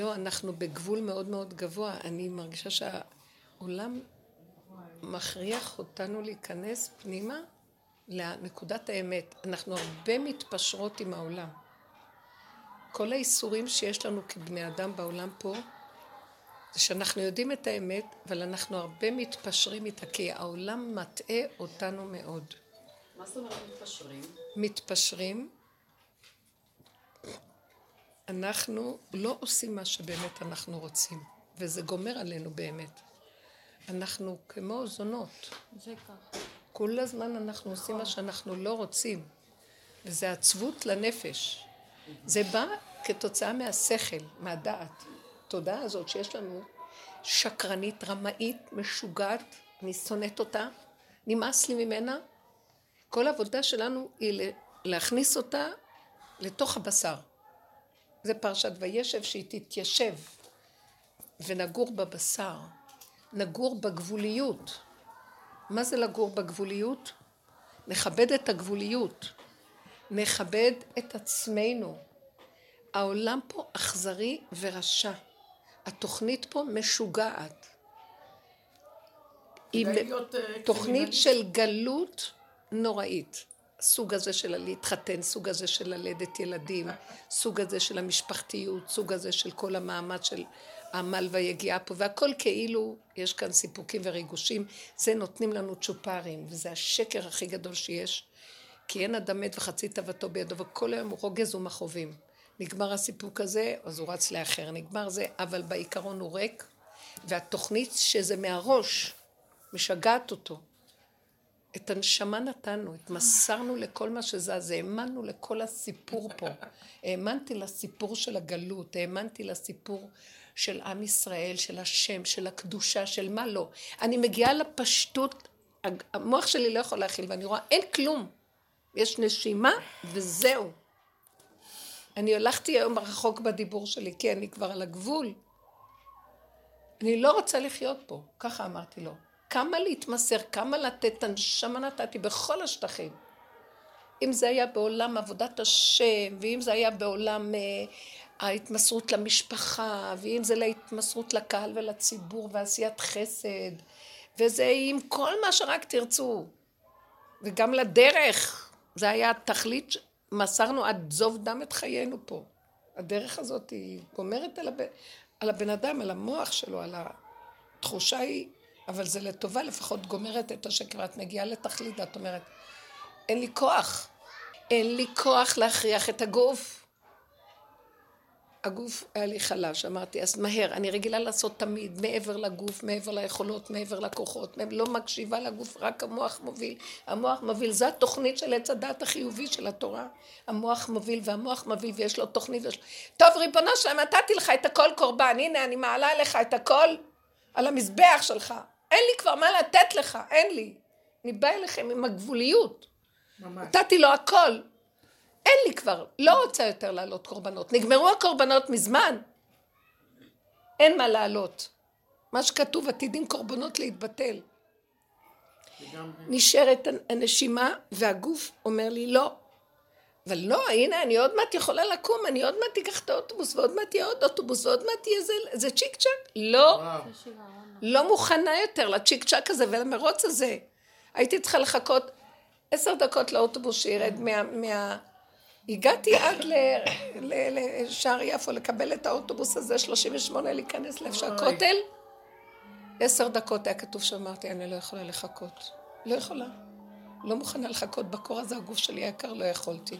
לא, אנחנו בגבול מאוד מאוד גבוה. אני מרגישה שהעולם מכריח אותנו להיכנס פנימה לנקודת האמת. אנחנו הרבה מתפשרות עם העולם. כל האיסורים שיש לנו כבני אדם בעולם פה, זה שאנחנו יודעים את האמת, אבל אנחנו הרבה מתפשרים איתה, כי העולם מטעה אותנו מאוד. מה זאת אומרת מתפשרים? מתפשרים. אנחנו לא עושים מה שבאמת אנחנו רוצים, וזה גומר עלינו באמת. אנחנו כמו זונות. זה ככה. כל הזמן אנחנו עושים מה שאנחנו לא רוצים, וזה עצבות לנפש. זה בא כתוצאה מהשכל, מהדעת. התודעה הזאת שיש לנו, שקרנית, רמאית, משוגעת, אני שונאת אותה, נמאס לי ממנה. כל העבודה שלנו היא להכניס אותה לתוך הבשר. זה פרשת וישב שהיא תתיישב ונגור בבשר, נגור בגבוליות. מה זה לגור בגבוליות? נכבד את הגבוליות, נכבד את עצמנו. העולם פה אכזרי ורשע. התוכנית פה משוגעת. היא תוכנית של גלות נוראית. סוג הזה של להתחתן, סוג הזה של ללדת ילדים, סוג הזה של המשפחתיות, סוג הזה של כל המאמץ של העמל והיגיעה פה, והכל כאילו יש כאן סיפוקים וריגושים, זה נותנים לנו צ'ופרים, וזה השקר הכי גדול שיש, כי אין אדם מת וחצי תאוותו בידו, וכל היום הוא רוגז ומכאובים. נגמר הסיפוק הזה, אז הוא רץ לאחר, נגמר זה, אבל בעיקרון הוא ריק, והתוכנית שזה מהראש, משגעת אותו. את הנשמה נתנו, התמסרנו לכל מה שזז, האמנו לכל הסיפור פה. האמנתי לסיפור של הגלות, האמנתי לסיפור של עם ישראל, של השם, של הקדושה, של מה לא. אני מגיעה לפשטות, המוח שלי לא יכול להכיל, ואני רואה, אין כלום. יש נשימה וזהו. אני הלכתי היום רחוק בדיבור שלי, כי אני כבר על הגבול. אני לא רוצה לחיות פה, ככה אמרתי לו. כמה להתמסר, כמה לתת, הנשמה נתתי בכל השטחים. אם זה היה בעולם עבודת השם, ואם זה היה בעולם אה, ההתמסרות למשפחה, ואם זה להתמסרות לקהל ולציבור ועשיית חסד, וזה עם כל מה שרק תרצו, וגם לדרך, זה היה התכלית, מסרנו עד זוב דם את חיינו פה. הדרך הזאת היא גומרת על, הב... על הבן אדם, על המוח שלו, על התחושה היא אבל זה לטובה, לפחות גומרת את השקר, ואת מגיעה לתכלית, ואת אומרת, אין לי כוח, אין לי כוח להכריח את הגוף. הגוף היה לי חלש, אמרתי, אז מהר, אני רגילה לעשות תמיד, מעבר לגוף, מעבר ליכולות, מעבר לכוחות, לא מקשיבה לגוף, רק המוח מוביל. המוח מוביל, זו התוכנית של עץ הדת החיובי של התורה. המוח מוביל, והמוח מוביל, ויש לו תוכנית. ויש... טוב, ריבונו שלם, נתתי לך את הכל קורבן, הנה, אני מעלה לך את הכל על המזבח שלך. אין לי כבר מה לתת לך, אין לי. אני באה אליכם עם הגבוליות. ממש. נתתי לו הכל. אין לי כבר, לא רוצה יותר לעלות קורבנות. נגמרו הקורבנות מזמן. אין מה לעלות. מה שכתוב, עתידים קורבנות להתבטל. נשארת הנשימה והגוף אומר לי לא. אבל לא, הנה, אני עוד מעט יכולה לקום, אני עוד מעט אקח את האוטובוס, ועוד מעט יהיה עוד אוטובוס, ועוד מעט יהיה זה, זה צ'יק צ'אק. לא. לא מוכנה יותר לצ'יק צ'אק הזה ולמרוץ הזה. הייתי צריכה לחכות עשר דקות לאוטובוס שירד מה... מה... הגעתי עד לשער יפו לקבל את האוטובוס הזה, 38 להיכנס לאיפה שהכותל. עשר דקות היה כתוב שאמרתי, אני לא יכולה לחכות. לא יכולה. לא מוכנה לחכות בקור הזה, הגוף שלי היקר, לא יכולתי.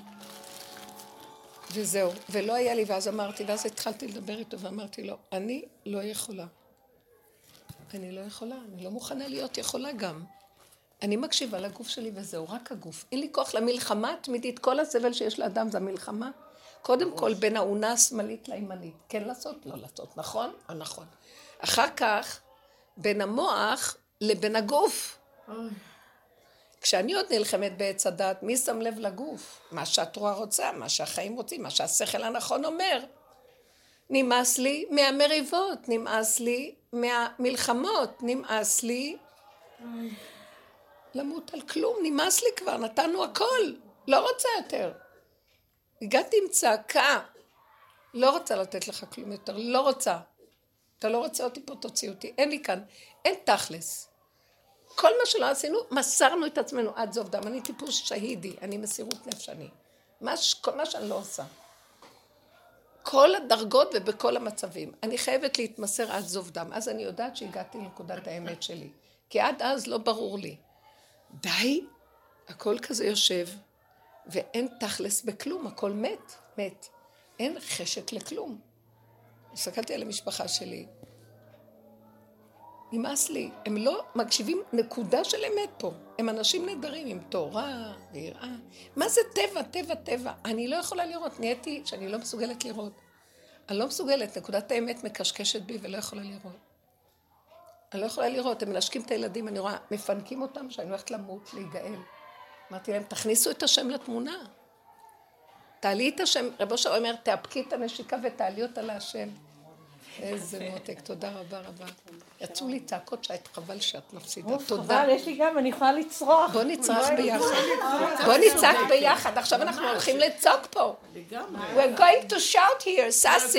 וזהו. ולא היה לי, ואז אמרתי, ואז התחלתי לדבר איתו ואמרתי לו, אני לא יכולה. אני לא יכולה, אני לא מוכנה להיות יכולה גם. אני מקשיבה לגוף שלי וזהו, רק הגוף. אין לי כוח למלחמה התמידית, כל הסבל שיש לאדם זה המלחמה. קודם כל בין האונה השמאלית לימנית. כן לעשות? לא לעשות. נכון? הנכון. אחר כך, בין המוח לבין הגוף. כשאני עוד נלחמת בעץ הדת, מי שם לב לגוף? מה שהתרועה רוצה, מה שהחיים רוצים, מה שהשכל הנכון אומר. נמאס לי מהמריבות, נמאס לי מהמלחמות, נמאס לי למות על כלום, נמאס לי כבר, נתנו הכל, לא רוצה יותר. הגעתי עם צעקה, לא רוצה לתת לך כלום יותר, לא רוצה. אתה לא רוצה אותי פה, תוציא אותי. אין לי כאן, אין תכלס. כל מה שלא עשינו, מסרנו את עצמנו עד זוב דם. אני טיפוס שהידי, אני מסירות נפש אני. מה, כל מה שאני לא עושה. כל הדרגות ובכל המצבים. אני חייבת להתמסר עד זוב דם. אז אני יודעת שהגעתי לנקודת האמת שלי. כי עד אז לא ברור לי. די, הכל כזה יושב, ואין תכלס בכלום, הכל מת, מת. אין חשק לכלום. הסתכלתי על המשפחה שלי, נמאס לי. הם לא מקשיבים נקודה של אמת פה. הם אנשים נהדרים עם תורה ויראה. מה זה טבע, טבע, טבע? אני לא יכולה לראות. נהייתי שאני לא מסוגלת לראות. אני לא מסוגלת, נקודת האמת מקשקשת בי ולא יכולה לראות. אני לא יכולה לראות, הם מנשקים את הילדים, אני רואה, מפנקים אותם שאני הולכת למות, להיגאל. אמרתי להם, תכניסו את השם לתמונה. תעלי את השם, רבו אושר אומר, תאפקי את הנשיקה ותעלי אותה להשם. איזה מותק, תודה רבה רבה. יצאו לי צעקות שאת חבל שאת מפסידה. תודה. חבל, יש לי גם, אני יכולה לצרוח. בוא נצרח ביחד. בוא נצעק ביחד. עכשיו אנחנו הולכים לצעוק פה. We're going to shout here, סאסי.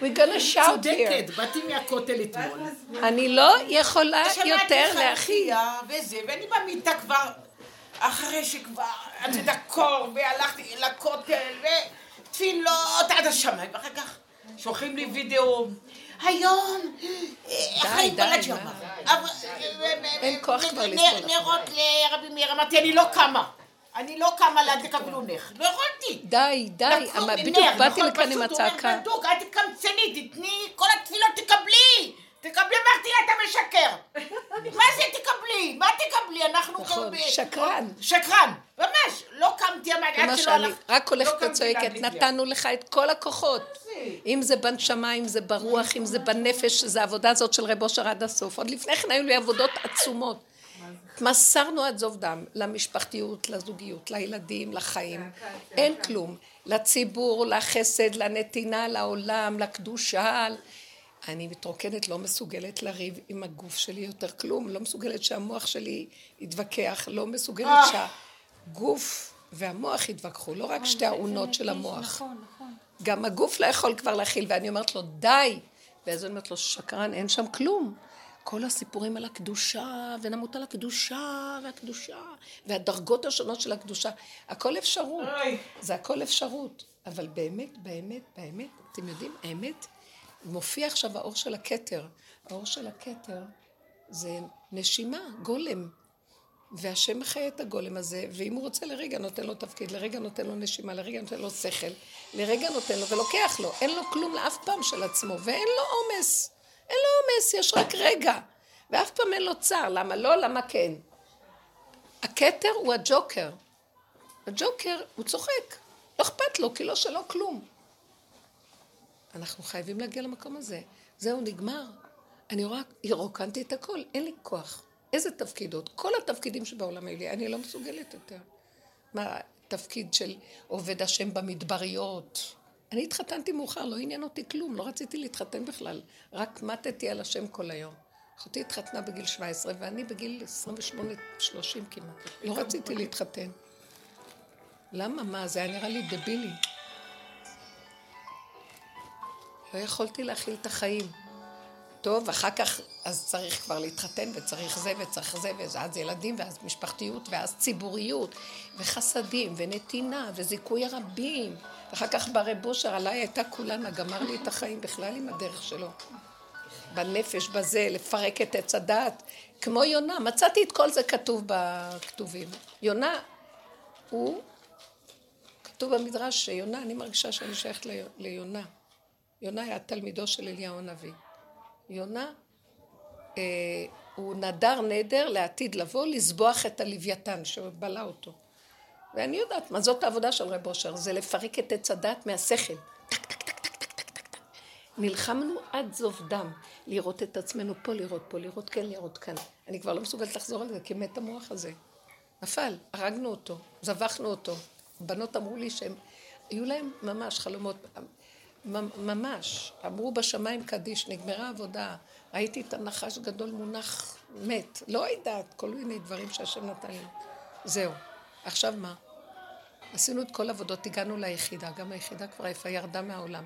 We're going to shout here. צודקת, באתי מהכותל אתמול. אני לא יכולה יותר להכיל. וזה, ואני במיטה כבר, אחרי שכבר, את יודעת, קור, והלכתי לכותל, ותפילות עד השמיים, ואחר כך שולחים לי וידאו. היום, אחרי התפלת שם. אין כוח כבר לסבול. נרות לרבי מאיר, אמרתי, אני לא קמה. אני לא קמה להדליק נר. לא יכולתי. די, די. בדיוק באתי לכאן עם הצעקה. בדיוק, אל תקמצני, תתני, כל התפילות תקבלי. תקבלי, אמרתי לה, אתה משקר. מה זה תקבלי? מה תקבלי? אנחנו... נכון, שקרן. שקרן, ממש. לא קמתי, אמרתי, עד שלא הלכת. רק הולכת וצועקת, נתנו לך את כל הכוחות. אם זה בנשמה, אם זה ברוח, אם זה בנפש, זה העבודה הזאת של רב אושר עד הסוף. עוד לפני כן היו לי עבודות עצומות. מסרנו עד זוב דם, למשפחתיות, לזוגיות, לילדים, לחיים. אין כלום. לציבור, לחסד, לנתינה, לעולם, לקדושה. אני מתרוקנת, לא מסוגלת לריב עם הגוף שלי יותר כלום, לא מסוגלת שהמוח שלי יתווכח, לא מסוגלת שהגוף והמוח יתווכחו, לא רק שתי האונות של המוח. נכון, נכון. גם הגוף לא יכול כבר להכיל, ואני אומרת לו, די. ואז אני אומרת לו, שקרן, אין שם כלום. כל הסיפורים על הקדושה, ונמות על הקדושה, והקדושה, והדרגות השונות של הקדושה, הכל אפשרות. זה הכל אפשרות. אבל באמת, באמת, באמת, אתם יודעים, האמת, מופיע עכשיו האור של הכתר. האור של הכתר זה נשימה, גולם. והשם מחיה את הגולם הזה, ואם הוא רוצה לרגע נותן לו תפקיד, לרגע נותן לו נשימה, לרגע נותן לו שכל, לרגע נותן לו ולוקח לו, אין לו כלום לאף פעם של עצמו, ואין לו עומס. אין לו עומס, יש רק רגע. ואף פעם אין לו צער, למה לא, למה כן. הכתר הוא הג'וקר. הג'וקר, הוא צוחק. לא אכפת לו, כי לא שלו כלום. אנחנו חייבים להגיע למקום הזה. זהו, נגמר. אני רואה, רוקנתי את הכל, אין לי כוח. איזה תפקידות? כל התפקידים שבעולם היו לי, אני לא מסוגלת יותר. מה, תפקיד של עובד השם במדבריות. אני התחתנתי מאוחר, לא עניין אותי כלום, לא רציתי להתחתן בכלל. רק מתתי על השם כל היום. אחותי התחתנה בגיל 17 ואני בגיל 28-30 כמעט. לא רציתי להתחתן. למה? מה? זה היה נראה לי דבילי. לא יכולתי להכיל את החיים. טוב, אחר כך, אז צריך כבר להתחתן, וצריך זה, וצריך זה, ואז ילדים, ואז משפחתיות, ואז ציבוריות, וחסדים, ונתינה, וזיכוי הרבים. ואחר כך ברב אושר עליי הייתה כולנה, גמר לי את החיים בכלל עם הדרך שלו. בנפש, בזה, לפרק את עץ הדעת. כמו יונה, מצאתי את כל זה כתוב בכתובים. יונה, הוא, כתוב במדרש שיונה, אני מרגישה שאני שייכת ליונה. יונה היה תלמידו של אליהו הנביא. יונה, אה, הוא נדר נדר לעתיד לבוא, לזבוח את הלוויתן שבלע אותו. ואני יודעת מה זאת העבודה של רב אושר, זה לפרק את עץ הדת מהשכל. נלחמנו עד זוב דם, לראות את עצמנו פה, לראות פה, לראות כן, לראות כאן. אני כבר לא מסוגלת לחזור על זה, כי מת המוח הזה. נפל, הרגנו אותו, זבחנו אותו. בנות אמרו לי שהם, היו להם ממש חלומות. ממש, אמרו בשמיים קדיש, נגמרה עבודה, ראיתי את הנחש גדול מונח מת, לא יודעת, כל מיני דברים שהשם נתן לי. זהו, עכשיו מה? עשינו את כל עבודות, הגענו ליחידה, גם היחידה כבר יפה ירדה מהעולם.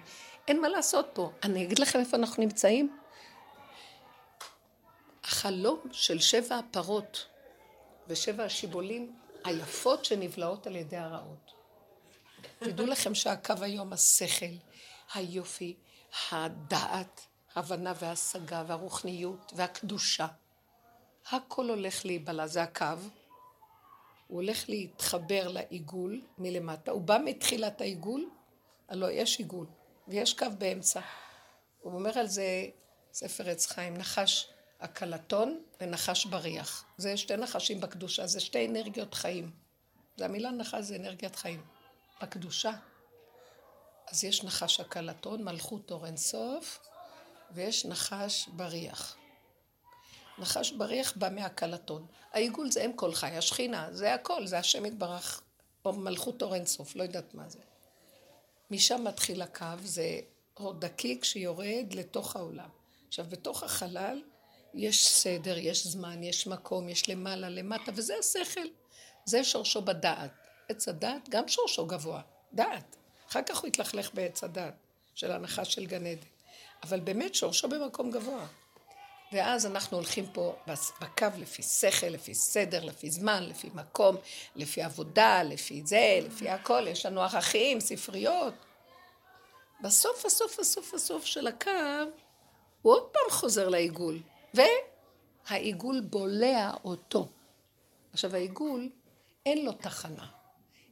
אין מה לעשות פה. אני אגיד לכם איפה אנחנו נמצאים. החלום של שבע הפרות ושבע השיבולים היפות שנבלעות על ידי הרעות. תדעו לכם שהקו היום, השכל, היופי, הדעת, הבנה והשגה והרוחניות והקדושה. הכל הולך להיבלע, זה הקו. הוא הולך להתחבר לעיגול מלמטה. הוא בא מתחילת העיגול, הלוא יש עיגול, ויש קו באמצע. הוא אומר על זה, ספר עץ חיים, נחש הקלטון ונחש בריח. זה שתי נחשים בקדושה, זה שתי אנרגיות חיים. זה המילה נחש זה אנרגיית חיים. בקדושה. אז יש נחש הקלטון, מלכות אור אינסוף, ויש נחש בריח. נחש בריח בא מהקלטון. העיגול זה אם כל חי, השכינה, זה הכל, זה השם יתברך, או מלכות אור אינסוף, לא יודעת מה זה. משם מתחיל הקו, זה דקיק שיורד לתוך העולם. עכשיו, בתוך החלל יש סדר, יש זמן, יש מקום, יש למעלה, למטה, וזה השכל. זה שורשו בדעת. עץ הדעת, גם שורשו גבוה, דעת. אחר כך הוא יתלכלך בעץ הדעת של הנחש של גן עדן. אבל באמת שורשו במקום גבוה. ואז אנחנו הולכים פה בקו לפי שכל, לפי סדר, לפי זמן, לפי מקום, לפי עבודה, לפי זה, לפי הכל, יש לנו ערכים, ספריות. בסוף, הסוף, הסוף, הסוף של הקו, הוא עוד פעם חוזר לעיגול, והעיגול בולע אותו. עכשיו העיגול, אין לו תחנה,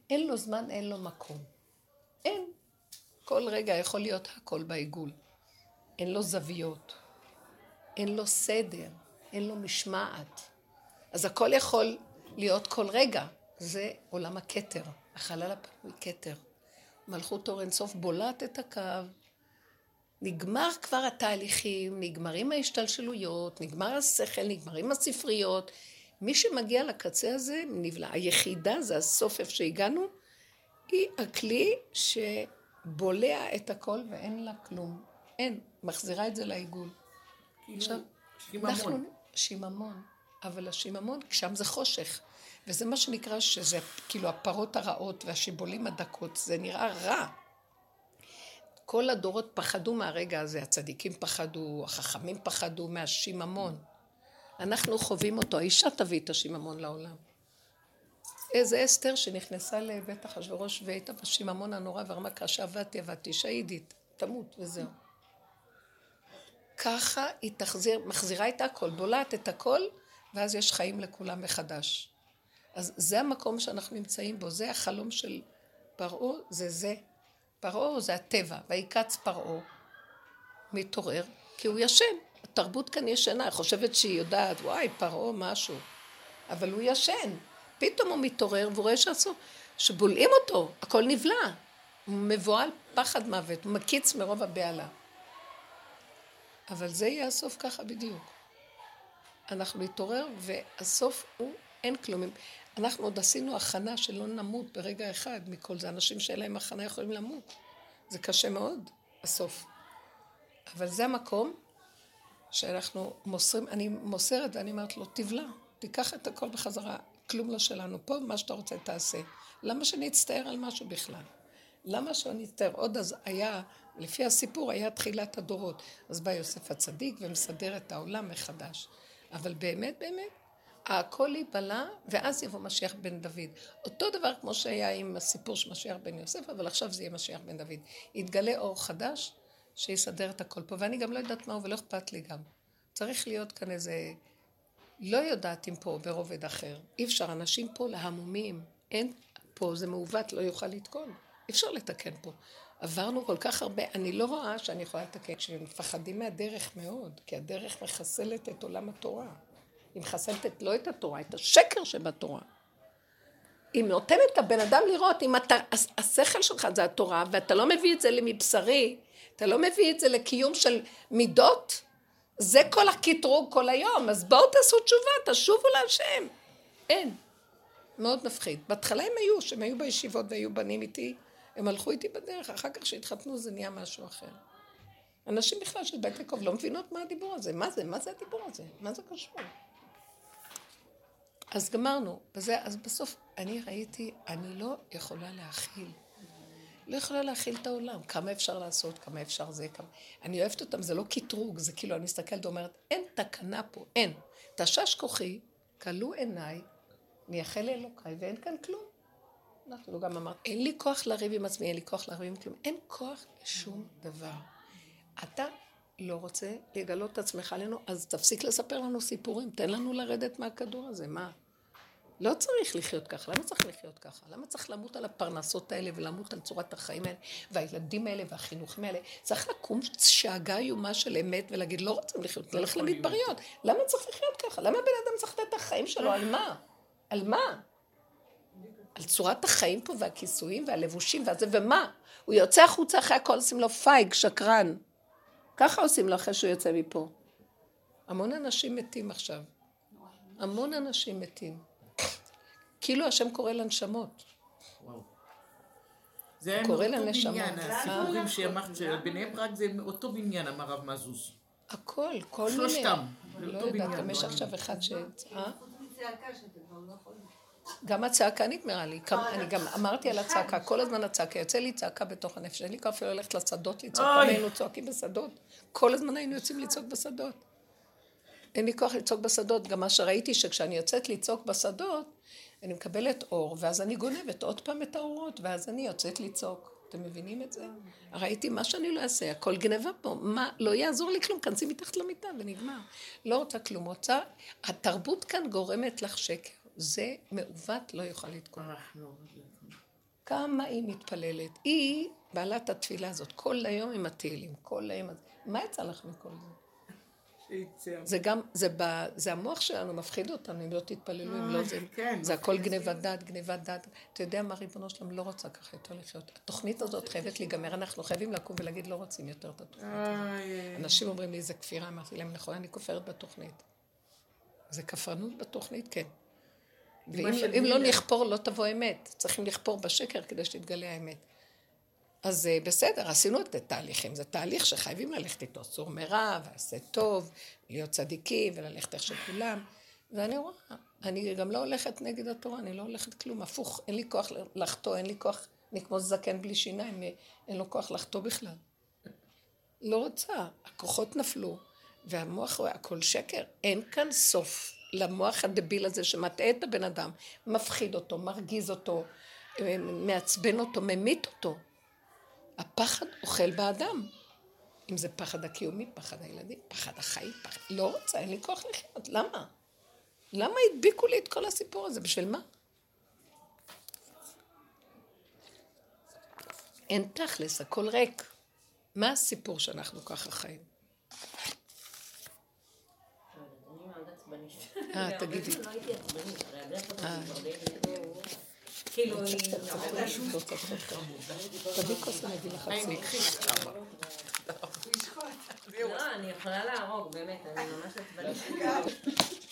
אין לו זמן, אין לו מקום. אין. כל רגע יכול להיות הכל בעיגול. אין לו זוויות. אין לו סדר, אין לו משמעת. אז הכל יכול להיות כל רגע. זה עולם הכתר, החלל הפנוי כתר. מלכות אור אינסוף בולעת את הקו, נגמר כבר התהליכים, נגמרים ההשתלשלויות, נגמר השכל, נגמרים הספריות. מי שמגיע לקצה הזה נבלע. היחידה, זה הסוף איפה שהגענו, היא הכלי שבולע את הכל ואין לה כלום. אין, מחזירה את זה לעיגול. כאילו, עכשיו, אנחנו... שיממון. אבל השיממון, שם זה חושך. וזה מה שנקרא שזה כאילו הפרות הרעות והשיבולים הדקות, זה נראה רע. כל הדורות פחדו מהרגע הזה, הצדיקים פחדו, החכמים פחדו מהשיממון. אנחנו חווים אותו, האישה תביא את השיממון לעולם. איזה אסתר שנכנסה לבית אחשוורוש והייתה בשיממון הנורא ואמרה כאשר עבדתי עבדתי שהידית, תמות וזהו. ככה היא תחזיר, מחזירה את הכל, בולעת את הכל, ואז יש חיים לכולם מחדש. אז זה המקום שאנחנו נמצאים בו, זה החלום של פרעה, זה זה. פרעה זה הטבע, ויקץ פרעה, מתעורר, כי הוא ישן. התרבות כאן ישנה, חושבת שהיא יודעת, וואי, פרעה משהו. אבל הוא ישן. פתאום הוא מתעורר והוא רואה שעשו, שבולעים אותו, הכל נבלע. הוא מבוהל פחד מוות, הוא מקיץ מרוב הבהלה. אבל זה יהיה הסוף ככה בדיוק. אנחנו נתעורר והסוף הוא אין כלום. אנחנו עוד עשינו הכנה שלא נמות ברגע אחד מכל זה. אנשים שאין להם הכנה יכולים למות. זה קשה מאוד, הסוף. אבל זה המקום שאנחנו מוסרים, אני מוסרת ואני אומרת לו, תבלע, תיקח את הכל בחזרה, כלום לא שלנו. פה מה שאתה רוצה תעשה. למה שנצטער על משהו בכלל? למה שאני אצטער? עוד אז היה, לפי הסיפור, היה תחילת הדורות. אז בא יוסף הצדיק ומסדר את העולם מחדש. אבל באמת, באמת, הכל ייבלע, ואז יבוא משיח בן דוד. אותו דבר כמו שהיה עם הסיפור של משיח בן יוסף, אבל עכשיו זה יהיה משיח בן דוד. יתגלה אור חדש שיסדר את הכל פה, ואני גם לא יודעת מהו ולא אכפת לי גם. צריך להיות כאן איזה... לא יודעת אם פה ברובד אחר. אי אפשר, אנשים פה להמומים. אין פה, זה מעוות, לא יוכל לתקון. אי אפשר לתקן פה. עברנו כל כך הרבה, אני לא רואה שאני יכולה לתקן, כשמפחדים מהדרך מאוד, כי הדרך מחסלת את עולם התורה. היא מחסלת את, לא את התורה, את השקר שבתורה. היא נותנת הבן אדם לראות אם אתה, השכל שלך זה התורה, ואתה לא מביא את זה למבשרי, אתה לא מביא את זה לקיום של מידות, זה כל הקטרוג כל היום, אז בואו תעשו תשובה, תשובו להשם. אין. מאוד מפחיד. בהתחלה הם היו, שהם היו בישיבות והיו בנים איתי, הם הלכו איתי בדרך, אחר כך שהתחתנו זה נהיה משהו אחר. אנשים בכלל של בית יעקב לא מבינות מה הדיבור הזה, מה זה, מה זה הדיבור הזה, מה זה קשור? אז גמרנו. בזה, אז בסוף אני ראיתי, אני לא יכולה להכיל. לא יכולה להכיל את העולם. כמה אפשר לעשות, כמה אפשר זה, כמה... אני אוהבת אותם, זה לא קטרוג, זה כאילו, אני מסתכלת ואומרת, אין תקנה פה, אין. תשש כוחי, כלו עיניי, מייחל לאלוקיי, ואין כאן כלום. אנחנו גם אמרת, אין לי כוח לריב עם עצמי, אין לי כוח לריב עם כלום. אין כוח לשום דבר. אתה לא רוצה לגלות את עצמך עלינו, אז תפסיק לספר לנו סיפורים, תן לנו לרדת מהכדור הזה, מה? לא צריך לחיות ככה, למה צריך לחיות ככה? למה צריך למות על הפרנסות האלה ולמות על צורת החיים האלה והילדים האלה והחינוכים האלה? צריך לקום שאגה איומה של אמת ולהגיד לא רוצים לחיות, ללכת למדבריות. למה צריך לחיות ככה? למה בן אדם צריך לתת את החיים שלו? על מה? על מה? על צורת החיים פה והכיסויים והלבושים והזה, ומה? הוא יוצא החוצה אחרי הכל עושים לו פייג, שקרן. ככה עושים לו אחרי שהוא יוצא מפה. המון אנשים מתים עכשיו. המון אנשים מתים. כאילו השם קורא לנשמות. זה היה קורא. בניין, אה. הסיפורים שאמרת, שבני ברק זה מאותו בניין, אמר רב מזוז. הכל, כל מיני. שלושתם, לא יודעת, יש לא עכשיו אחד ש... אה? שאתם כבר לא. גם הצעקה נגמרה לי. אני גם אמרתי על הצעקה, כל הזמן הצעקה, יוצא לי צעקה בתוך הנפש. אין לי כוח אפילו ללכת לשדות לצעוק, פעם אוי. היינו צועקים בשדות. כל הזמן היינו יוצאים לצעוק בשדות. אין לי כוח לצעוק בשדות. גם מה שראיתי, שכשאני יוצאת לצעוק בשדות, אני מקבלת אור, ואז אני גונבת עוד פעם את האורות, ואז אני יוצאת לצעוק. אתם מבינים את זה? ראיתי מה שאני לא אעשה, הכל גניבה פה. מה, לא יעזור לי כלום, כנסי מתחת למיטה ונגמר. לא רוצה כלום. רוצה, התרבות כאן גורמת לך שקר. זה מעוות, לא יוכל לתקוע. אנחנו- כמה היא מתפללת. היא בעלת התפילה הזאת, כל היום עם התהילים, כל היום. מה יצא לך מכל זה? זה גם, זה, ב, זה המוח שלנו מפחיד אותנו, אם לא תתפללו, אם לא זה, כן, זה הכל. גניבת דעת, גניבת דעת. אתה יודע מה, ריבונו שלם לא רוצה ככה יותר לחיות. התוכנית הזאת חייבת להיגמר, אנחנו חייבים לקום ולהגיד, לא רוצים יותר את התוכנית. איי, אנשים אומרים לי, זה כפירה, אמרתי להם, נכון, אני כופרת בתוכנית. זה כפרנות בתוכנית, כן. ואם לא. נכפור, לא תבוא אמת. צריכים לכפור בשקר כדי שתתגלה האמת. אז אה, בסדר, עשינו את התהליכים. זה תהליך שחייבים ללכת איתו. סור מרע, ועשה טוב, להיות צדיקים, וללכת איך שכולם. ואני רואה, אני גם לא הולכת נגד התורה, אני לא הולכת כלום. הפוך, אין לי כוח לחטוא, אין לי כוח, אני כמו זקן בלי שיניים, אין לו כוח לחטוא בכלל. לא רוצה, הכוחות נפלו, והמוח רואה הכל שקר. אין כאן סוף למוח הדביל הזה שמטעה את הבן אדם, מפחיד אותו, מרגיז אותו, אה, מעצבן אותו, ממית אותו. הפחד אוכל באדם. אם זה פחד הקיומי, פחד הילדים, פחד החיים, פחד... לא רוצה, אין לי כוח לחיות. למה? למה הדביקו לי את כל הסיפור הזה? בשביל מה? אין תכלס, הכל ריק. מה הסיפור שאנחנו ככה חיים? אה, תגידי. כאילו, היא... תביא כוס אני אביא לך. קחי. לא, אני יכולה להרוג, באמת, אני ממש עצבנית.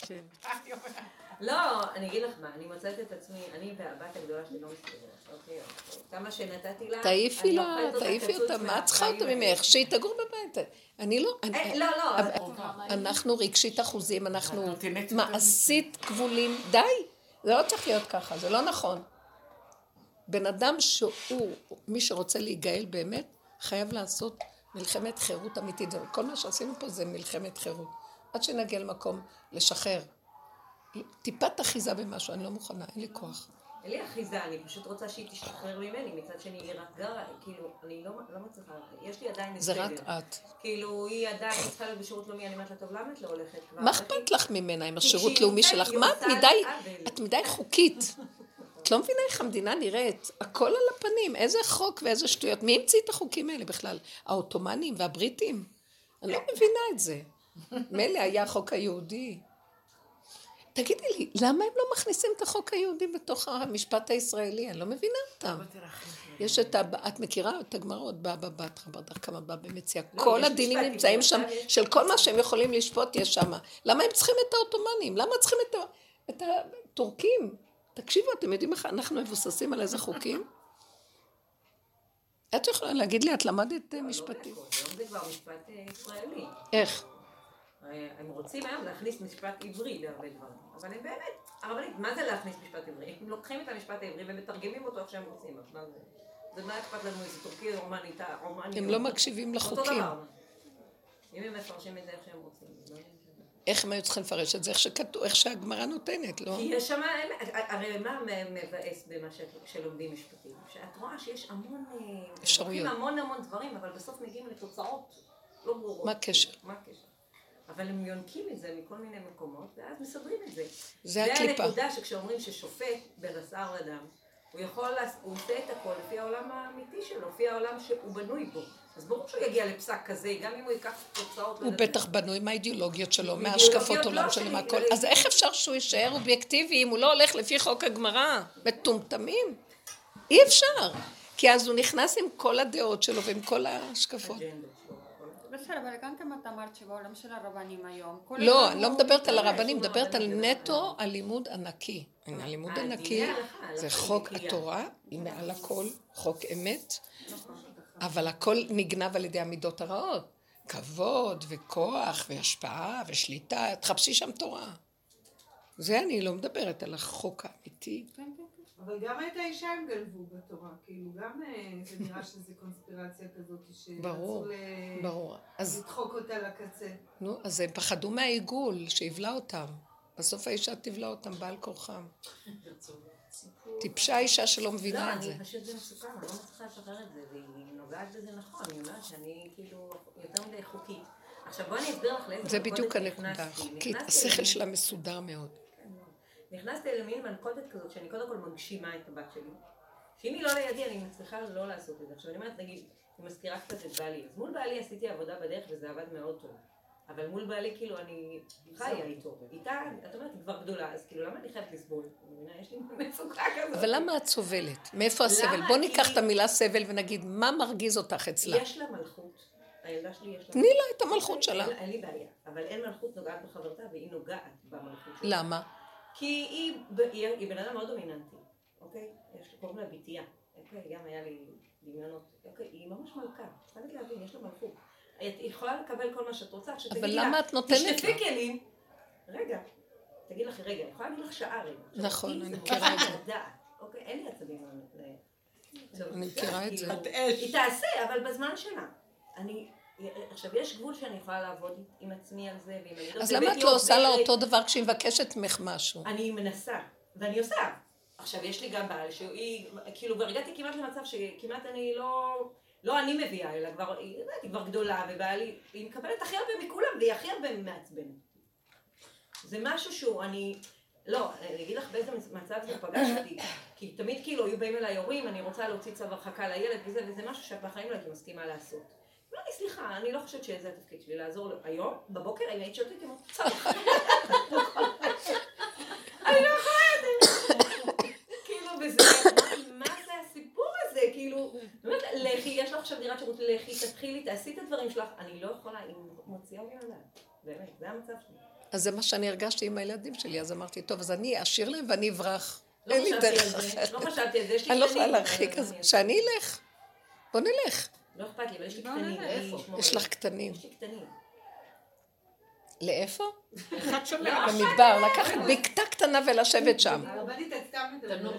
כן. לא, אני אגיד לך מה, אני מוצאת את עצמי, אני והבת הגדולה שלי לא מסתדרת, אוקיי? כמה שנתתי לה, תעיפי אני לה, אוכלת אותה תעיפי אותה, מה את צריכה אותה. ממך? שהיא תגור בבית. אני לא... אה, לא, לא, אנחנו רגשית אחוזים, אנחנו מעשית כבולים. די, זה לא צריך להיות ככה, זה לא נכון. בן אדם שהוא, מי שרוצה להיגאל באמת, חייב לעשות מלחמת חירות אמיתית. כל מה שעשינו פה זה מלחמת חירות. עד שנגיע למקום לשחרר. טיפת אחיזה במשהו, אני לא מוכנה, אין לי כוח. אין לי אחיזה, אני פשוט רוצה שהיא תשתחרר ממני, מצד שני היא רק גרה, כאילו, אני לא לא מצליחה, יש לי עדיין זה רק. את. כאילו, היא עדיין צריכה להיות בשירות לאומי, אני אומרת לה, טוב, למה את לא הולכת כבר? מה אכפת לך ממנה עם השירות לאומי שלך? מה את מדי. את מדי חוקית. את לא מבינה איך המדינה נראית. הכל על הפנים, איזה חוק ואיזה שטויות. מי המציא את החוקים האלה בכלל? העות'מאנים והבריטים? אני לא מבינה את זה. מילא היה החוק היהודי. תגידי לי, למה הם לא מכניסים את החוק היהודי בתוך המשפט הישראלי? אני לא מבינה אותם. יש את ה... את מכירה את הגמרות, בא בא בתרא ברדך כמה בא במציאה. לא, כל הדינים נמצאים שם, יש של כל מה. שהם יכולים לשפוט יש שם. למה הם צריכים את העות'מאנים? למה צריכים. את הטורקים? תקשיבו, אתם יודעים איך אנחנו מבוססים על איזה חוקים? את יכולה להגיד לי, את למדת אה, משפטים. היום זה כבר משפט אה, ישראלי. איך? אה, הם רוצים היום להכניס משפט עברי להרבה דברים, אבל הם באמת, הרבנית, מה זה להכניס משפט עברי? הם לוקחים את המשפט העברי ומתרגמים אותו איך שהם רוצים, אז מה זה? זה מה אכפת לנו איזה טורקי רומנית, רומני. הם לא מקשיבים אותו לחוקים. דבר. אם הם מפרשים את זה איך שהם רוצים. זה. איך הם היו צריכים לפרש את זה? איך שכתוב, איך שהגמרא נותנת, לא? כי יש שם, הרי מה מבאס במה שלומדים משפטים? שאת רואה שיש המון, אה, אפשרויות. המון המון דברים, אבל בסוף מגיעים לתוצאות לא ברורות. מה הקשר? מה הקשר? אבל הם יונקים את זה מכל מיני מקומות, ואז מסדרים את זה. זה הקליפה. הנקודה שכשאומרים ששופט בבשר ודם, הוא יכול, הוא עושה את הכל לפי העולם האמיתי שלו, לפי העולם שהוא בנוי בו. אז ברור שהוא יגיע לפסק כזה, גם אם הוא ייקח תוצאות... הוא בטח בנוי מהאידיאולוגיות שלו, מהשקפות לא עולם שלו, מהכל. אה, אז איך אפשר שהוא יישאר אובייקטיבי אם הוא לא הולך לפי חוק הגמרא? מטומטמים? אי אפשר. כי אז הוא נכנס עם כל הדעות שלו ועם כל ההשקפות. בסדר, אבל גם כן את אמרת שבעולם של הרבנים היום, לא, אני לא מדברת על לא, הרבנים, מדברת על נטו הלימוד הנקי. הלימוד אה, הנקי הלכה, זה חוק. התורה, היא מעל הכל, חוק אמת, נכון. אבל הכל נגנב על ידי המידות הרעות. כבוד וכוח והשפעה ושליטה, תחפשי שם תורה. זה אני לא מדברת על החוק האמיתי. כן, כן, כן. אבל גם את האישה הם גנבו בתורה, כאילו גם אה, זה נראה שזה קונספירציה כזאת ברור, שרצו ל- ברור. אז לדחוק אותה לקצה. נו, אז הם פחדו מהעיגול שיבלע אותם. בסוף האישה תבלע אותם בעל כורחם. טיפשה אישה שלא לא, מבינה את זה. אני פשוט מסוכן, אני לא מצליחה לשחרר את זה, נוגעת בזה נכון, אני אומרת שאני כאילו יותר מדי חוקית. עכשיו בואי אני אסביר לך לאיזה זה בדיוק הנקודה. החוקית. השכל שלה מסודר מאוד. כן. נכנסתי למין מלכודת כזאת, שאני קודם כל מגשימה את הבת שלי. שאם היא לא לידי, אני מצליחה לא לעשות את זה. עכשיו אני אומרת, נגיד, אני מזכירה קצת את בעלי. אז מול בעלי עשיתי עבודה בדרך וזה עבד מאוד טוב. אבל מול בעלי, כאילו, אני חיה איתו. איתה, את אומרת, היא כבר גדולה, אז כאילו, למה אני חייבת לסבול? אני מבינה, יש לי מצוקה כזאת. אבל למה את סובלת? מאיפה הסבל? בוא כי- ניקח את המילה סבל ונגיד, מה מרגיז אותך אצלה? יש לה מלכות. הילדה שלי יש לה... תני לה את המלכות שלה. אין, לי בעיה, אבל אין מלכות נוגעת בחברתה והיא נוגעת במלכות שלה. למה? כי היא, היא, היא בן אדם מאוד דומיננטי, אוקיי? יש, קוראים לה בתיה, אוקיי? גם היה לי דמיונות, אוקיי? היא ממש מלכה, חייבת להבין, יש לה מלכות. את יכולה לקבל כל מה שאת רוצה, עכשיו אבל תגידי למה לה, את נותנת תשטפי לה? כלים, רגע, תגיד לך, רגע, אני יכולה להגיד לך שעה רגע. נכון, אני זה מכירה את זה. אוקיי? אין לי עצבים אני מכירה את זה. כאילו, את אש. היא תעשה, אבל בזמן שלה. אני, עכשיו, יש גבול שאני יכולה לעבוד עם עצמי על זה, ועם המידות. אז למה את לא עושה לה אותו דבר כשהיא מבקשת ממך משהו? אני מנסה, ואני עושה. עכשיו, יש לי גם בעל שהיא, כאילו, כבר הגעתי כמעט למצב שכמעט אני לא, לא אני מביאה, אלא כבר, היא, כבר גדולה, ובעלי, היא מקבלת הכי הרבה מכולם, והיא הכי הרבה מעצבנת. זה משהו שהוא, אני, לא, אני אגיד לך באיזה מצב זה פגש אותי, כי תמיד כאילו היו באים אליי הורים, אני רוצה להוציא צו הרחקה לילד וזה, וזה משהו שאת בחיים לא הייתי מסכימה לעשות. לא, אני סליחה, אני לא חושבת שזה התפקיד שלי לעזור לו. היום, בבוקר, אם היית הרחקה. אני לא יכולה את זה. כאילו, וזה, מה- מה זה הסיפור הזה? כאילו, באמת, לכי, יש לך עכשיו דירת שירות, לכי, תתחילי, תעשי את הדברים שלך. אני לא יכולה, היא מוציאה אותי לדעת. באמת, זה המצב שלי. אז זה מה שאני הרגשתי עם הילדים שלי, אז אמרתי, טוב, אז אני אשאיר להם ואני אברח. לא אין לי חשבתי דרך על זה, אחרת. לא חשבתי על זה, יש לי אני לא קטנים, יכולה להרחיק אבל את זה. אני- שאני אלך. בוא נלך. לא אכפת לי, אבל יש לי קטנים. איפה? יש. לך קטנים. יש לי קטנים. לאיפה? אחד שומר. במדבר, לקחת בקתה קטנה ולשבת שם.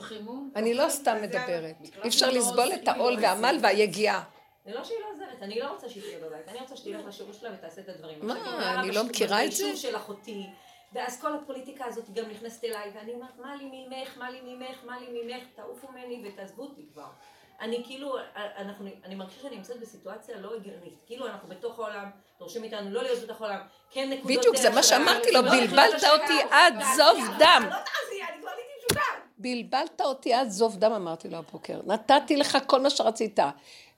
חימום? אני לא סתם מדברת. אי אפשר לסבול את העול והעמל והיגיעה. זה לא שהיא לא עוזרת, אני לא רוצה שהיא תהיה בבית, אני רוצה שתלך לשירות שלה ותעשה את הדברים. מה, אני לא מכירה את זה? ביישוב של אחותי, ואז כל הפוליטיקה הזאת גם נכנסת אליי, ואני אומרת, מה לי ממך, מה לי ממך, מה לי ממך, תעופו ממני ותעזבו אותי כבר. אני כאילו, אנחנו, אני מרגישה שאני נמצאת בסיטואציה לא הגיונית. כאילו אנחנו בתוך העולם, דורשים מאיתנו לא להיות בתוך העולם, כן נקודות בדיוק, זה מה שאמרתי לו, לא בלבלת. אותי עד זוב אבל דם. לא הייתי משוגעת. בלבלת אותי עד זוב דם, אמרתי לו הבוקר. נתתי לך כל מה שרצית.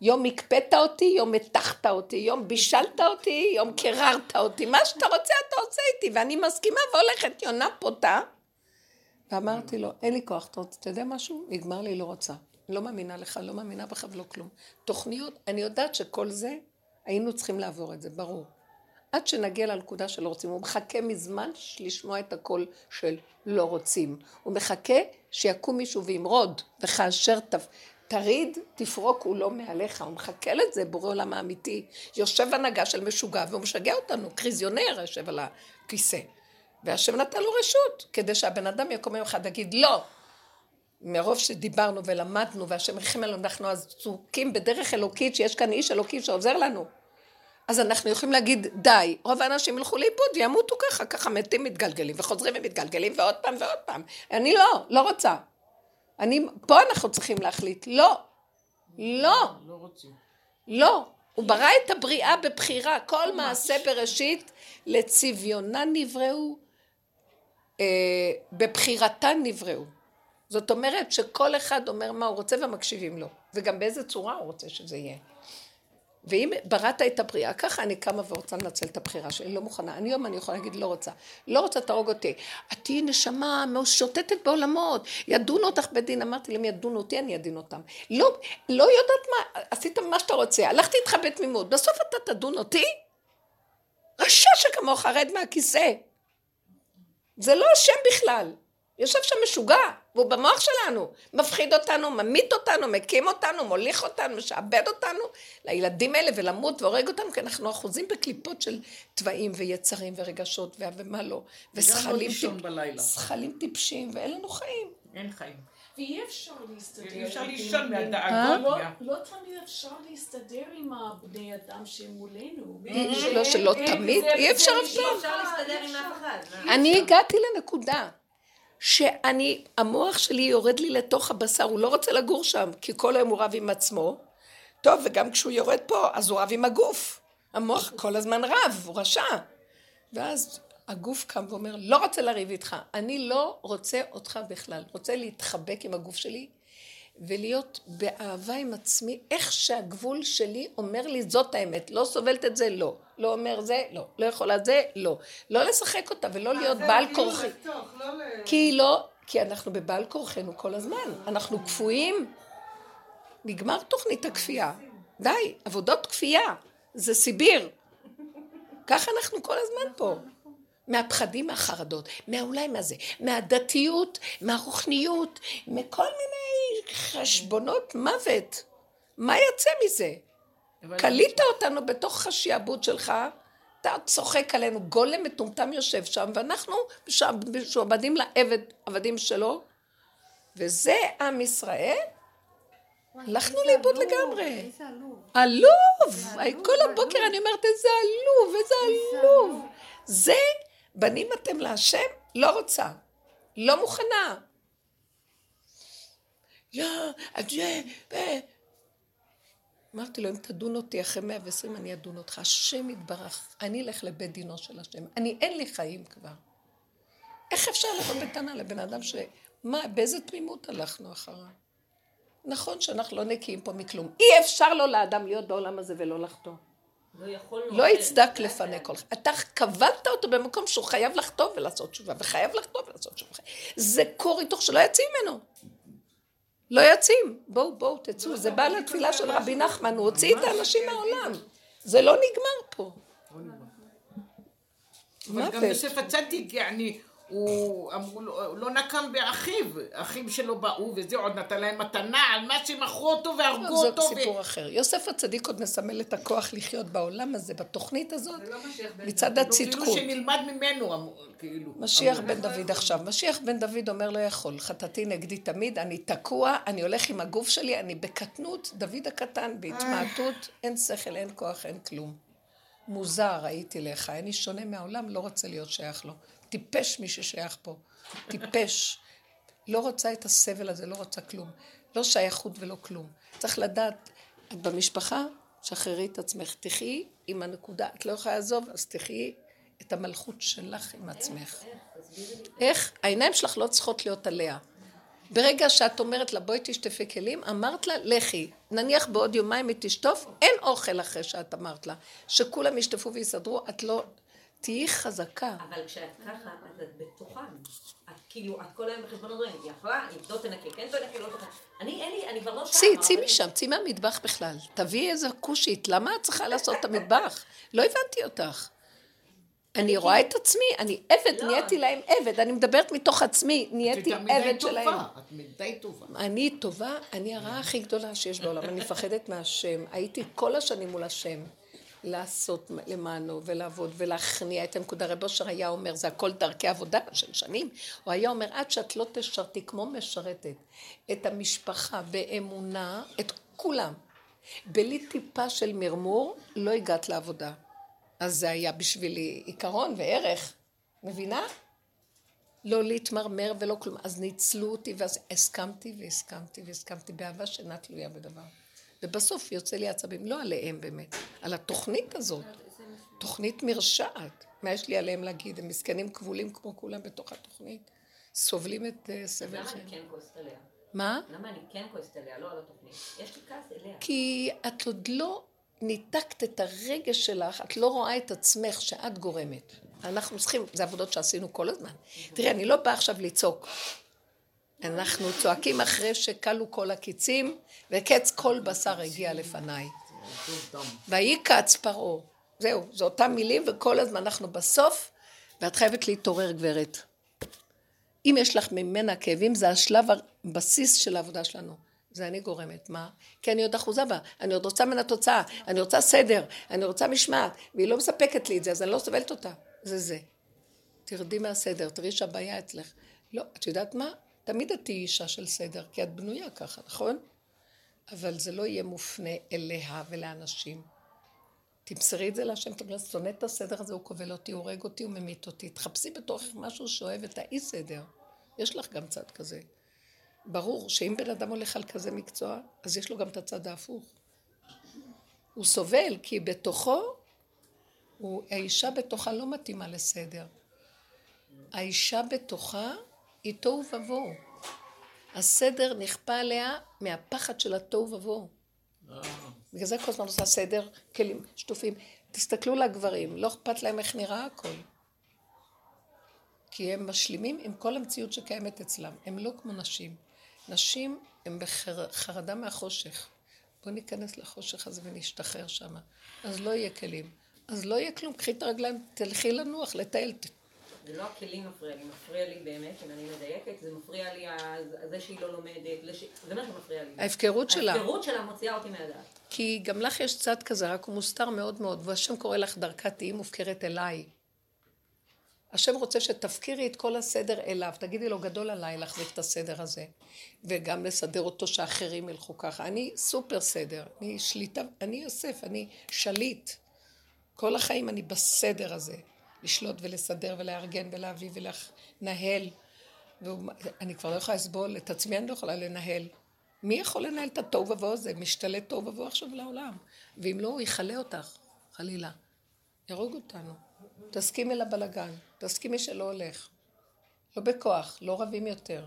יום הקפאת אותי, יום מתחת אותי, יום בישלת אותי, יום קיררת אותי. מה שאתה רוצה, אתה עושה איתי. ואני מסכימה והולכת, יונה פותה. ואמרתי לו, אין לי כוח, אתה יודע משהו? נגמר לי, לא רוצה. לא מאמינה לך, לא מאמינה בך ולא כלום. תוכניות, אני יודעת שכל זה, היינו צריכים לעבור את זה, ברור. עד שנגיע לנקודה שלא רוצים. הוא מחכה מזמן לשמוע את הקול של לא רוצים. הוא מחכה שיקום מישהו וימרוד, וכאשר תפ... תריד, תפרוק, הוא לא מעליך, הוא מחכה לזה, בורא עולם האמיתי. יושב הנהגה של משוגע, והוא משגע אותנו, קריזיונר יושב על הכיסא. והשם נתן לו רשות, כדי שהבן אדם יקום יום אחד ויגיד, לא. מרוב שדיברנו ולמדנו, והשם ריחם עלינו, אנחנו עסוקים בדרך אלוקית, שיש כאן איש אלוקי שעוזר לנו. אז אנחנו יכולים להגיד, די, רוב האנשים ילכו לאיבוד, ימותו ככה, ככה מתים מתגלגלים, וחוזרים ומתגלגלים, ועוד פעם ועוד פעם. אני לא, לא רוצה. אני, פה אנחנו צריכים להחליט, לא, לא, לא רוצים. לא. הוא ברא את הבריאה בבחירה, כל מעשה בראשית לצביונן נבראו, אה, בבחירתן נבראו. זאת אומרת שכל אחד אומר מה הוא רוצה ומקשיבים לו, וגם באיזה צורה הוא רוצה שזה יהיה. ואם בראת את הבריאה, ככה אני קמה ורוצה לנצל את הבחירה שלי, לא מוכנה. אני היום אני יכולה להגיד לא רוצה. לא רוצה תהרוג אותי. את תהיי נשמה שוטטת בעולמות, ידונו אותך בדין. אמרתי להם ידונו אותי, אני אדין אותם. לא, לא יודעת מה, עשית מה שאתה רוצה, הלכתי איתך בתמימות, בסוף אתה תדון אותי? רשע שכמוך, רד מהכיסא. זה לא השם בכלל. יושב שם משוגע, והוא במוח שלנו, מפחיד אותנו, ממית אותנו, מקים אותנו, מוליך אותנו, משעבד אותנו לילדים האלה ולמות והורג אותנו, כי אנחנו אחוזים בקליפות של תוואים ויצרים ורגשות ומה לא, וזכלים בלילה. זכלים טיפשים, ואין לנו חיים. אין חיים. ואי אפשר להסתדר. אי אפשר עם- לישון מהדאגות. לא- לא תמיד אפשר להסתדר עם הבני אדם שמולנו. לא, שלא תמיד, אי אפשר אף פעם. אי אפשר להסתדר עם אף אחד. אני הגעתי לנקודה שאני, המוח שלי יורד לי לתוך הבשר, הוא לא רוצה לגור שם, כי כל היום הוא רב עם עצמו. טוב, וגם כשהוא יורד פה, אז הוא רב עם הגוף. המוח כל הזמן רב, הוא רשע. ואז הגוף קם ואומר, לא רוצה לריב איתך, אני לא רוצה אותך בכלל, רוצה להתחבק עם הגוף שלי ולהיות באהבה עם עצמי, איך שהגבול שלי אומר לי זאת האמת, לא סובלת את זה, לא, לא אומר זה, לא, לא יכולה זה, לא, לא לשחק אותה ולא להיות זהו, בעל כורחי, לא. כי לא, כי אנחנו בבעל כורחנו כל הזמן, אנחנו כפויים, נגמר תוכנית הכפייה, די, עבודות כפייה, זה סיביר, ככה אנחנו כל הזמן פה. מהפחדים, מהחרדות, מהאולי מה זה, מהדתיות, מהרוחניות, מכל מיני חשבונות מוות. מה יוצא מזה? קלית אותנו בתוך השעבוד שלך, אתה צוחק עלינו, גולם מטומטם יושב שם, ואנחנו משועבדים לעבד, עבדים שלו, וזה עם ישראל, הלכנו לאיבוד לגמרי. איזה עלוב. עלוב! כל הבוקר. אני אומרת איזה עלוב, איזה. עלוב. זה, בנים אתם להשם, לא רוצה. לא מוכנה. יא, את זה, ו... אמרתי לו, אם תדון אותי אחרי 120, אני אדון אותך. השם יתברך, אני אלך לבית דינו של השם. אני, אין לי חיים כבר. איך אפשר לבוא בטענה לבן אדם ש... מה, באיזה תמימות הלכנו אחריו? נכון שאנחנו לא נקיים פה מכלום. אי אפשר לו לאדם להיות בעולם הזה ולא לחטוא. לא. לא. יצדק לפני כל... אתה כבדת אותו במקום שהוא חייב לחטוא ולעשות תשובה, וחייב לחטוא ולעשות תשובה. זה כור היתוך שלא יוצאים ממנו. לא יוצאים. בואו, בואו, תצאו. זה בא לתפילה של רבי נחמן, הוא הוציא את האנשים מהעולם. זה לא נגמר פה. אבל גם מוות. יוסף הצדיק, יעני, הוא אמרו לו, הוא לא נקם באחיו, אחיו שלו באו, וזה עוד נתן להם מתנה על מה שמכרו אותו והרגו זה אותו. ו- סיפור אחר. יוסף הצדיק עוד מסמל את הכוח לחיות בעולם הזה, בתוכנית הזאת, זה לא משיח בן מצד דוד. כאילו הצדקות. שנלמד ממנו, אמרו, כאילו. משיח. בן דוד עכשיו. משיח בן דוד אומר לא יכול, חטאתי נגדי תמיד, אני תקוע, אני הולך עם הגוף שלי, אני בקטנות, דוד הקטן, בהתמעטות, אין שכל, אין כוח, אין כלום. מוזר הייתי לך, אני שונה מהעולם, לא רוצה להיות שייך לו. טיפש מי ששייך פה. טיפש. לא רוצה את הסבל הזה, לא רוצה כלום. לא שייכות ולא כלום. צריך לדעת, את במשפחה, שחררי את עצמך. תחי עם הנקודה, את לא יכולה לעזוב, אז תחי את המלכות שלך עם עצמך. איך? העיניים שלך לא צריכות להיות עליה. ברגע שאת אומרת לה בואי תשטפי כלים, אמרת לה לכי, נניח בעוד יומיים היא תשטוף, אין אוכל אחרי שאת אמרת לה, שכולם ישטפו ויסדרו, את לא, תהיי חזקה. אבל כשאת ככה, אז את בתוכן. את כאילו, את כל היום בחשבון הדברים, היא יכולה, אם לא תנקה, כן תנקה, לא תנקה. אני, אין לי, אני כבר לא שם. צאי, צאי משם, צאי מהמטבח בכלל. תביאי איזה כושית, למה את צריכה לעשות את המטבח? לא הבנתי אותך. אני רואה את עצמי, אני עבד, לא. נהייתי להם עבד, אני מדברת מתוך עצמי, נהייתי את מדי עבד שלהם. טובה, את מדי טובה. אני טובה, אני הרעה הכי גדולה שיש בעולם, אני מפחדת מהשם. הייתי כל השנים מול השם, לעשות למענו ולעבוד ולהכניע את הנקודה. רב אושר היה אומר, זה הכל דרכי עבודה של שנים. הוא היה אומר, עד שאת לא תשרתי כמו משרתת את המשפחה באמונה, את כולם, בלי טיפה של מרמור, לא הגעת לעבודה. אז זה היה בשבילי עיקרון וערך, מבינה? לא להתמרמר ולא כלום. אז ניצלו אותי, ואז הסכמתי והסכמתי והסכמתי באהבה שאינה תלויה בדבר. ובסוף יוצא לי עצבים, לא עליהם באמת, על התוכנית הזאת. תוכנית מרשעת. מה יש לי עליהם להגיד? הם מסכנים כבולים כמו כולם בתוך התוכנית. סובלים את אה, סבל למה שלהם. אני כן כועסת עליה? מה? למה אני כן כועסת עליה, לא על התוכנית? יש לי כעס אליה. כי את עוד לא ניתקת את הרגש שלך, את לא רואה את עצמך שאת גורמת. אנחנו צריכים, זה עבודות שעשינו כל הזמן. תראי, אני לא באה עכשיו לצעוק. אנחנו צועקים אחרי שכלו כל הקיצים, וקץ כל בשר הגיע לפניי. ויהי כץ פרעה. זהו, זה אותם מילים, וכל הזמן אנחנו בסוף, ואת חייבת להתעורר, גברת. אם יש לך ממנה כאבים, זה השלב הבסיס של העבודה שלנו. זה אני גורמת, מה? כי אני עוד אחוזה בה, אני עוד רוצה ממנה תוצאה, אני רוצה סדר, אני רוצה משמעת, והיא לא מספקת לי את זה, אז אני לא סובלת אותה. זה זה. תרדי מהסדר, תראי שהבעיה אצלך. לא, את יודעת מה? תמיד את תהיי אישה של סדר, כי את בנויה ככה, נכון? אבל זה לא יהיה מופנה אליה ולאנשים. תמסרי את זה להשם, תגידי, שונא את הסדר הזה, הוא כובל אותי, הוא הורג אותי, הוא ממית אותי. תחפשי בתוכך משהו שאוהב את האי סדר. יש לך גם צד כזה. ברור שאם בן אדם הולך על כזה מקצוע, אז יש לו גם את הצד ההפוך. הוא סובל, כי בתוכו, הוא, האישה בתוכה לא מתאימה לסדר. האישה בתוכה היא תוהו ובוהו. הסדר נכפה עליה מהפחד של התוהו ובוהו. בגלל זה כל הזמן עושה סדר, כלים שטופים. תסתכלו לגברים, לא אכפת להם איך נראה הכל. כי הם משלימים עם כל המציאות שקיימת אצלם. הם לא כמו נשים. נשים הן בחרדה מהחושך. בואו ניכנס לחושך הזה ונשתחרר שם. אז לא יהיה כלים. אז לא יהיה כלום. קחי את הרגליים, תלכי לנוח, לטייל. זה לא הכלים מפריע לי, מפריע לי באמת, אם אני מדייקת, זה מפריע לי זה שהיא לא לומדת, זה מה שמפריע לי. ההפקרות שלה. ההפקרות שלה מוציאה אותי מהדעת. כי גם לך יש צד כזה, רק הוא מוסתר מאוד מאוד, והשם קורא לך דרכה תהיי מופקרת אליי. השם רוצה שתפקירי את כל הסדר אליו, תגידי לו גדול עליי להחזיק את הסדר הזה, וגם לסדר אותו שאחרים ילכו ככה. אני סופר סדר, אני שליטה, אני יוסף, אני שליט. כל החיים אני בסדר הזה, לשלוט ולסדר ולארגן ולהביא ולנהל. ואני כבר לא יכולה לסבול, את עצמי אני לא יכולה לנהל. מי יכול לנהל את התוהו ובוהו הזה? משתלט תוהו ובוהו עכשיו לעולם. ואם לא, הוא יכלה אותך, חלילה. יהרוג אותנו. תסכימי לבלגן, תסכימי שלא הולך. לא בכוח, לא רבים יותר.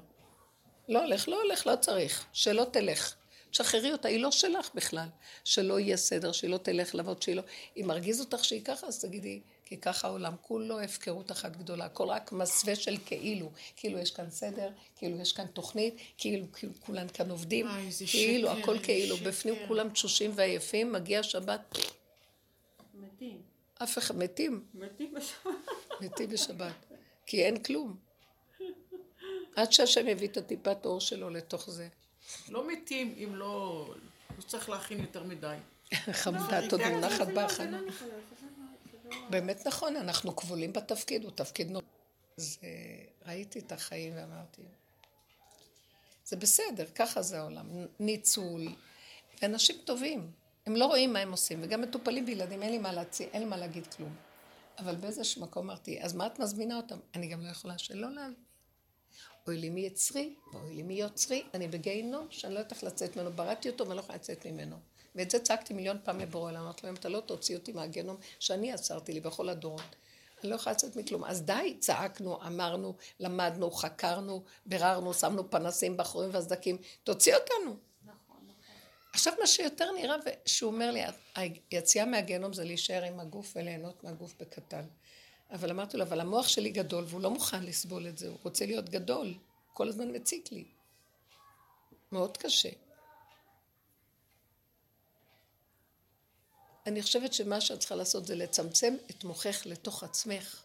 לא הולך, לא הולך, לא צריך. שלא תלך. שחררי אותה, היא לא שלך בכלל. שלא יהיה סדר, שהיא לא תלך לעבוד, שהיא לא... אם מרגיז אותך שהיא ככה, אז תגידי, כי ככה העולם כולו הפקרות אחת גדולה. הכל רק מסווה של כאילו. כאילו יש כאן סדר, כאילו יש כאן תוכנית, כאילו, כאילו כולן כאן עובדים. איזה כאילו, שקר, הכל כאילו. שקר. בפנים כולם תשושים ועייפים, מגיע שבת, מתים. אף אחד, מתים. מתים בשבת. מתים בשבת. כי אין כלום. עד שהשם יביא את הטיפת אור שלו לתוך זה. לא מתים אם לא... לא צריך להכין יותר מדי. חמודה, מונחת זה בהכנה. לא נכון, זה לא- באמת נכון, אנחנו כבולים בתפקיד, הוא תפקיד נורא. אז אה, ראיתי את החיים ואמרתי, זה בסדר, ככה זה העולם. ניצול. אנשים טובים, הם לא רואים מה הם עושים, וגם מטופלים בילדים, אין לי מה להציע, אין לי מה להגיד כלום. אבל באיזשהו מקום אמרתי, אז מה את מזמינה אותם? אני גם לא יכולה שלא להזמין. אוי לי מי יצרי, ואוי לי מי יוצרי, אני בגיהינום שאני לא יודעת איך לצאת ממנו. בראתי אותו ואני לא יכולה לצאת ממנו. ואת זה צעקתי מיליון פעם לבורא עולם. אמרתי לו, אם אתה לא תוציא אותי מהגיהינום שאני עצרתי לי בכל הדורות, אני לא יכולה לצאת מכלום. אז די, צעקנו, אמרנו, למדנו, חקרנו, ביררנו, שמנו פנסים בחורים והסדקים, תוציא אותנו. עכשיו מה שיותר נראה, שהוא אומר לי, היציאה מהגיהנום זה להישאר עם הגוף וליהנות מהגוף בקטן. אבל אמרתי לו, אבל המוח שלי גדול והוא לא מוכן לסבול את זה, הוא רוצה להיות גדול, כל הזמן מציק לי. מאוד קשה. אני חושבת שמה שאת צריכה לעשות זה לצמצם את מוחך לתוך עצמך,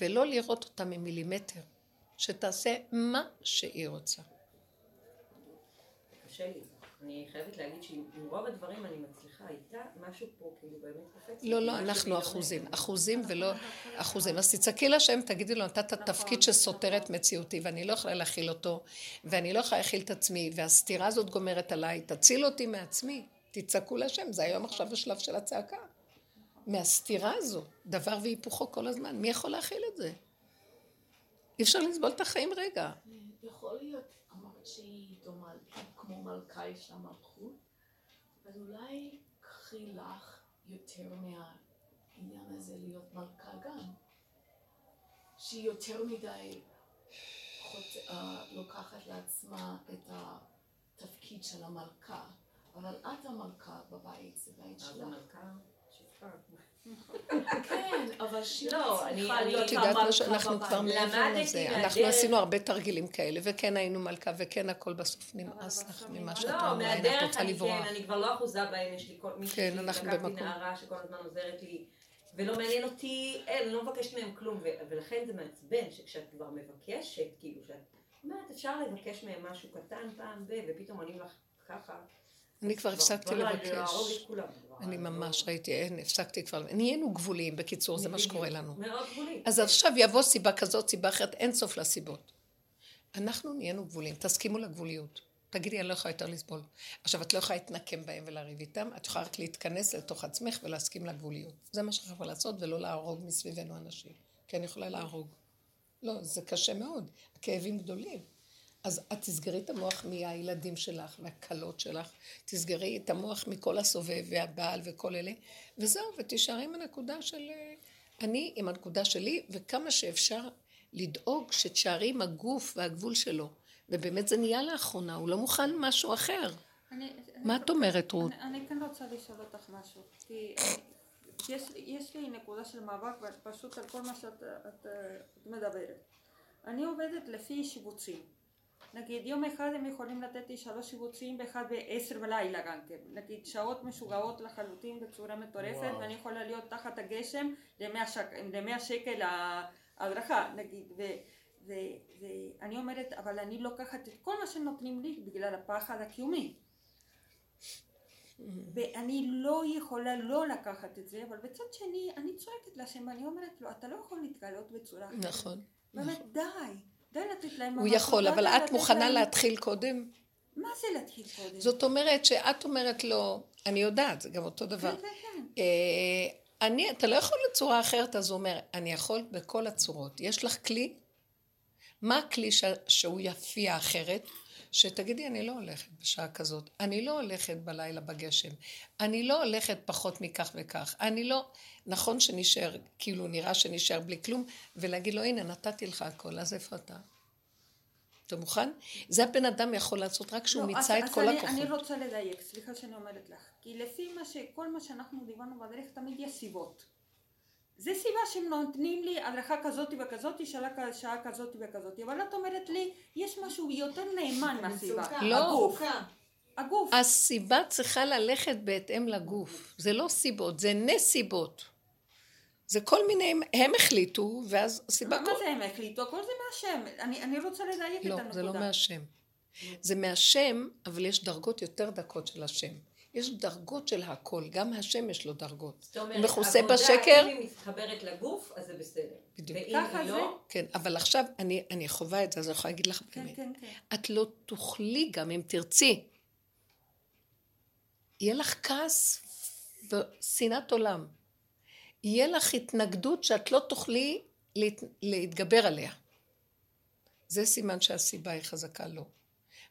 ולא לראות אותה ממילימטר. שתעשה מה שהיא רוצה. קשה לי. אני חייבת להגיד שעם עם רוב הדברים אני מצליחה, איתה משהו פה כאילו באמת קופץ. לא, לא, אנחנו לא אחוזים. אחוזים ולא אחוזים. אז תצעקי לשם, תגידי לו, נתת תפקיד שסותר את מציאותי, ואני לא יכולה להכיל אותו, ואני לא יכולה להכיל את עצמי, והסתירה הזאת גומרת עליי, תציל אותי מעצמי. תצעקו לשם, זה היום עכשיו השלב של הצעקה. מהסתירה הזו, דבר והיפוכו כל הזמן. מי יכול להכיל את זה? אי אפשר לסבול את החיים רגע. יכול להיות, אמרת שהיא דומה, כמו מלכה יש לה מלכות, אז אולי קחי לך יותר מהעניין הזה להיות מלכה גם. שהיא יותר מדי חוט- אה, לוקחת לעצמה את התפקיד של המלכה, אבל את המלכה בבית, זה בית שלך. המלכה שפחה. כן, אבל שהיא לא, צריכה להיות את המלכה בבית. כבר מעבר לזה. אנחנו עשינו הרבה תרגילים כאלה, וכן היינו מלכה, וכן הכל בסוף נמאס לך ממה שאת לא, אומרת, את מהדרך רוצה אני לברוח. כן, אני כבר לא אחוזה בהם, יש לי כל מישהי כן, אנחנו לקחתי. נערה שכל הזמן עוזרת לי, ולא מעניין אותי, אין, אני לא מבקשת מהם כלום, ולכן זה מעצבן, שכשאת כבר מבקשת, כאילו, שאת אומרת, אפשר לבקש מהם משהו קטן פעם ב, ופתאום עונים לך ככה. אני כבר הפסקתי לבקש. אני ממש ראיתי, אין, הפסקתי כבר. נהיינו גבוליים, בקיצור, זה מה שקורה לנו. מאוד גבולי. אז עכשיו יבוא סיבה כזאת, סיבה אחרת, אין סוף לסיבות. אנחנו נהיינו גבוליים, תסכימו לגבוליות. תגידי, אני לא יכולה יותר לסבול. עכשיו, את לא יכולה להתנקם בהם ולריב איתם, את יכולה רק להתכנס לתוך עצמך ולהסכים לגבוליות. זה מה שאת יכולה לעשות, ולא להרוג מסביבנו אנשים. כי אני יכולה להרוג. לא, זה קשה מאוד. הכאבים גדולים. אז את תסגרי את המוח מהילדים שלך והכלות שלך, תסגרי את המוח מכל הסובב והבעל וכל אלה, וזהו, ותישארי עם הנקודה של... אה, אני עם הנקודה שלי, וכמה שאפשר לדאוג שתשארי עם הגוף והגבול שלו. ובאמת זה נהיה לאחרונה, הוא לא מוכן משהו אחר. אני- מה את אומרת, רות? אני, אני כן רוצה לשאול אותך משהו, כי אני, יש, יש לי נקודה של מאבק פשוט על כל מה שאת את, את מדברת. אני עובדת לפי שיבוצים. נגיד יום אחד הם יכולים לתת לי שלוש שיבוצים ואחד בעשר בלילה גם כן. נגיד שעות משוגעות לחלוטין בצורה מטורפת וואו. ואני יכולה להיות תחת הגשם למאה שק, למאה שקל ההדרכה נגיד. ו, ו, ואני אומרת אבל אני לוקחת את כל מה שנותנים לי בגלל הפחד הקיומי. ואני לא יכולה לא לקחת את זה, אבל בצד שני, אני צועקת לשם, ואני אומרת לו, אתה לא יכול להתגלות בצורה אחרת. נכון. באמת, די, די לתת להם... הוא יכול, אבל את מוכנה להתחיל קודם? מה זה להתחיל קודם? זאת אומרת שאת אומרת לו, אני יודעת, זה גם אותו דבר. כן, כן, כן. אה, אני, אתה לא יכול בצורה אחרת, אז הוא אומר, אני יכול בכל הצורות. יש לך כלי? מה הכלי שהוא יפיע אחרת? שתגידי, אני לא הולכת בשעה כזאת, אני לא הולכת בלילה בגשם, אני לא הולכת פחות מכך וכך, אני לא... נכון שנשאר, כאילו נראה שנשאר בלי כלום, ולהגיד לו, הנה, נתתי לך הכל, אז איפה אתה? אתה מוכן? זה הבן אדם יכול לעשות רק כשהוא לא, מיצה אז- את אז כל אני- הכוחות. אני רוצה לדייק, סליחה שאני אומרת לך. כי לפי מה ש... כל מה שאנחנו דיברנו בדרך, תמיד יש סיבות. זה סיבה שהם נותנים לי הדרכה כזאת וכזאת, שעה, שעה כזאת וכזאת. אבל את אומרת לי, יש משהו יותר נאמן מהסיבה. לא. הגוף. הגוף. הסיבה צריכה ללכת בהתאם לגוף. זה לא סיבות, זה נסיבות. זה כל מיני, הם החליטו, ואז הסיבה... מה כל... זה הם החליטו? הכל זה מהשם. אני, אני רוצה לדייק לא, את הנקודה. זה לא מהשם. זה מהשם, אבל יש דרגות יותר דקות של השם. יש דרגות של הכל, גם השם יש לו דרגות. זאת אומרת, הוא מכוסה עבודה, בשקר. אם היא מתחברת לגוף, אז זה בסדר. בדיוק. ואם ככה היא זה. לא, כן, אבל עכשיו אני, אני חווה את זה, אז אני יכולה להגיד לך כן, באמת. כן, כן. את לא תוכלי גם אם תרצי. יהיה לך כעס ושנאת עולם. יהיה לך התנגדות שאת לא תוכלי להת... להתגבר עליה. זה סימן שהסיבה היא חזקה לא.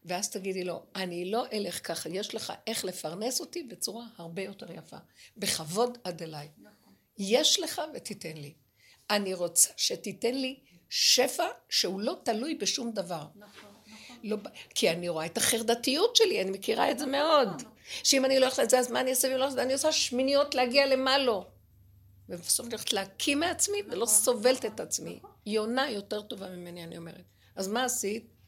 ואז תגידי לו, אני לא אלך ככה, יש לך איך לפרנס אותי בצורה הרבה יותר יפה. בכבוד עד אליי. נכון. יש לך ותיתן לי. אני רוצה שתיתן לי שפע שהוא לא תלוי בשום דבר. נכון, נכון. לא, כי אני רואה את החרדתיות שלי, אני מכירה את זה מאוד. שאם אני לא הולכת לזה, אז מה אני אעשה ואם לא אעשה? אני עושה שמיניות להגיע למה לא. ובסוף אני הולכת להקים מעצמי ולא סובלת את עצמי. יונה יותר טובה ממני, אני אומרת. אז מה עשית?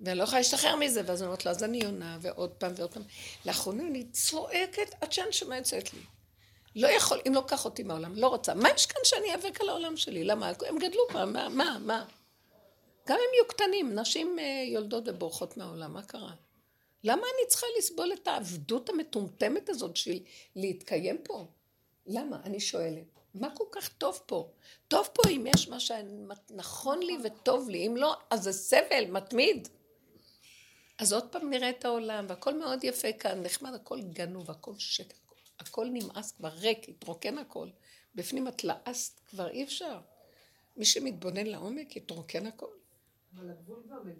ואני לא יכולה להשתחרר מזה, ואז אני אומרת לו, אז אני יונה, ועוד פעם ועוד פעם. לאחרונה אני צועקת עד שהנשמה יוצאת לי. לא יכול, אם לא קח אותי מהעולם, לא רוצה. מה יש כאן שאני איאבק על העולם שלי? למה? הם גדלו פעם, מה, מה, מה? גם הם יהיו קטנים, נשים אה, יולדות ובורחות מהעולם, מה קרה? למה אני צריכה לסבול את העבדות המטומטמת הזאת בשביל להתקיים פה? למה? אני שואלת. מה כל כך טוב פה? טוב פה אם יש מה שנכון לי וטוב לי, אם לא, אז זה סבל, מתמיד. אז עוד פעם נראה את העולם, והכל מאוד יפה כאן, נחמד, הכל גנוב, הכל שקר, הכל נמאס כבר ריק, התרוקן הכל. בפנים את לעסת, כבר אי אפשר. מי שמתבונן לעומק, יתרוקן הכל.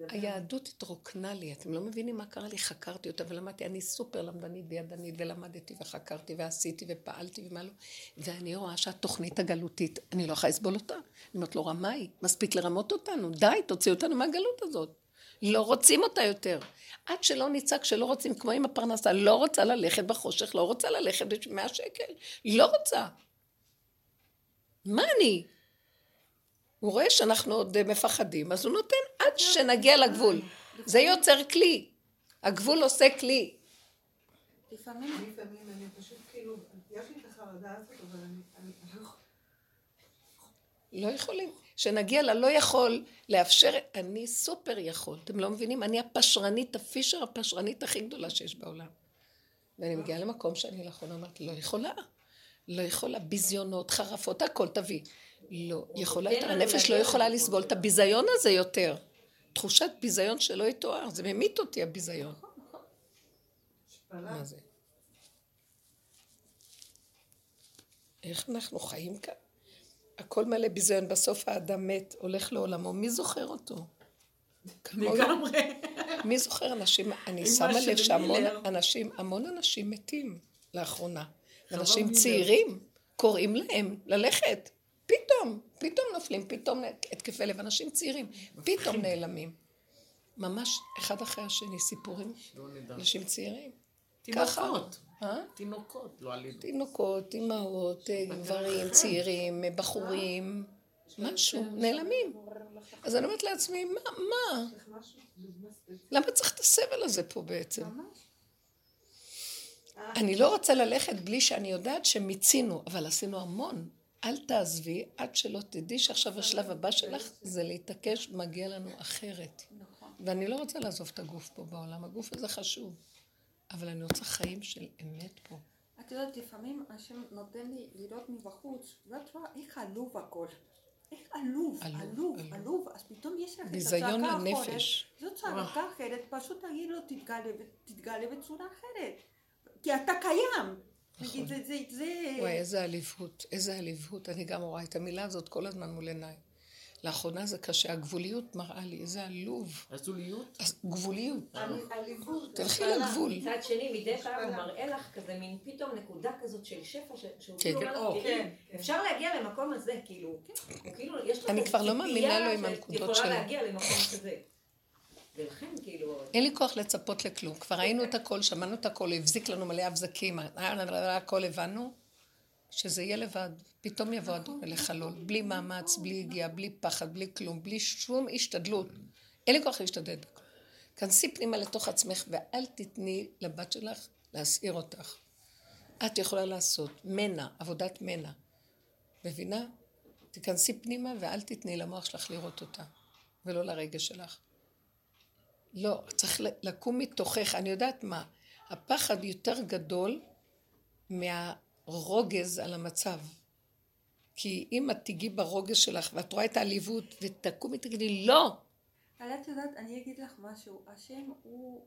היהדות התרוקנה לי, אתם לא מבינים מה קרה לי, חקרתי אותה ולמדתי, אני סופר למדנית וידנית ולמדתי וחקרתי ועשיתי ופעלתי ומה לא, ואני רואה שהתוכנית הגלותית, אני לא יכולה לסבול אותה. אני אומרת לו, רמאי, מספיק לרמות אותנו, די, תוציאו אותנו מהגלות הזאת. לא רוצים אותה יותר. עד שלא נצעק שלא רוצים, כמו עם הפרנסה, לא רוצה ללכת בחושך, לא רוצה ללכת ב-100 שקל, לא רוצה. מה אני? הוא רואה שאנחנו עוד אה, מפחדים, אז הוא נותן עד שנגיע לגבול. זה יוצר כלי. הגבול עושה כלי. לפעמים, לפעמים אני פשוט כאילו, יש לי את החרדה הזאת, אבל אני אני לא. לא יכולים. שנגיע ללא יכול לאפשר, אני סופר יכול. אתם לא מבינים? אני הפשרנית, הפישר הפשרנית הכי גדולה שיש בעולם. ואני מגיעה למקום שאני לא יכולה, אומרת, לא יכולה. לא יכולה, ביזיונות, חרפות, הכל תביא. לא יכולה, לנו הנפש לא להגיע יכולה לסבול את. הביזיון הזה יותר. תחושת ביזיון שלא יתואר, זה ממית אותי הביזיון. מה זה? איך אנחנו חיים כאן? הכל מלא ביזיון, בסוף האדם מת, הולך לעולמו, מי זוכר אותו? לגמרי. מי זוכר אנשים, אני שמה לב שהמון. אנשים, המון אנשים מתים לאחרונה. אנשים. צעירים, קוראים להם ללכת. פתאום, פתאום נופלים, פתאום התקפי לב, אנשים צעירים, פתאום נעלמים. ממש אחד אחרי השני, סיפורים, לא. אנשים צעירים. ככה. תינוקות. אה? תינוקות, לא עלינו. תינוקות, אימהות, אה, גברים, צעירים, אה, בחורים, משהו, נעלמים. אז אני אומרת לעצמי, מה, מה? למה צריך את הסבל הזה פה בעצם? אני לא רוצה ללכת בלי שאני יודעת שמיצינו, אבל עשינו המון. אל תעזבי עד שלא תדעי שעכשיו השלב הבא שלך זה להתעקש, מגיע לנו אחרת. נכון. ואני לא רוצה לעזוב את הגוף פה בעולם, הגוף הזה חשוב. אבל אני רוצה חיים של אמת פה. את יודעת, לפעמים השם נותן לי לראות מבחוץ, ואת רואה איך עלוב הכל. איך עלוב, עלוב, עלוב. אז פתאום יש לך את ביזיון הצעקה לנפש. האחרת. זו צעקה אחרת, פשוט תגיד לו, תתגלה, בצורה אחרת. כי אתה קיים. נגיד, זה, זה, זה... וואי, איזה עליבות, איזה עליבות. אני גם רואה את המילה הזאת כל הזמן מול עיניי. לאחרונה זה קשה, הגבוליות מראה לי, איזה עלוב. הזוליות? אז גבוליות. עליבות. תלכי. לגבול. מצד שני, מדי פעם הוא מראה לך כזה מין פתאום נקודה כזאת של שפע, שהוא כן, כאילו כן. אומר או, לך, כן, תראי, אפשר להגיע למקום הזה, כאילו, הוא כאילו, יש לך אני כבר לא מאמינה לו עם הנקודות שלו. יכולה להגיע למקום כזה. ולכן, כאילו, אין לי כוח לצפות לכלום. כבר ראינו את הכל, שמענו את הכל, הבזיק לנו מלא הבזקים, הכל הבנו, שזה יהיה לבד. פתאום יבוא אדון לחלול, בלי מאמץ, בלי יגיעה, בלי פחד, בלי כלום, בלי שום השתדלות. אין לי כוח להשתדל בכלום. כנסי פנימה לתוך עצמך ואל תתני לבת שלך להסעיר אותך. את יכולה לעשות מנע, עבודת מנע. מבינה? תיכנסי פנימה ואל תתני למוח שלך לראות אותה, ולא לרגש שלך. לא, צריך לקום מתוכך. אני יודעת מה, הפחד יותר גדול מהרוגז על המצב. כי אם את תיגעי ברוגז שלך ואת רואה את העליבות ותקומי תגידי לא, אבל את יודעת, אני אגיד לך משהו, השם הוא...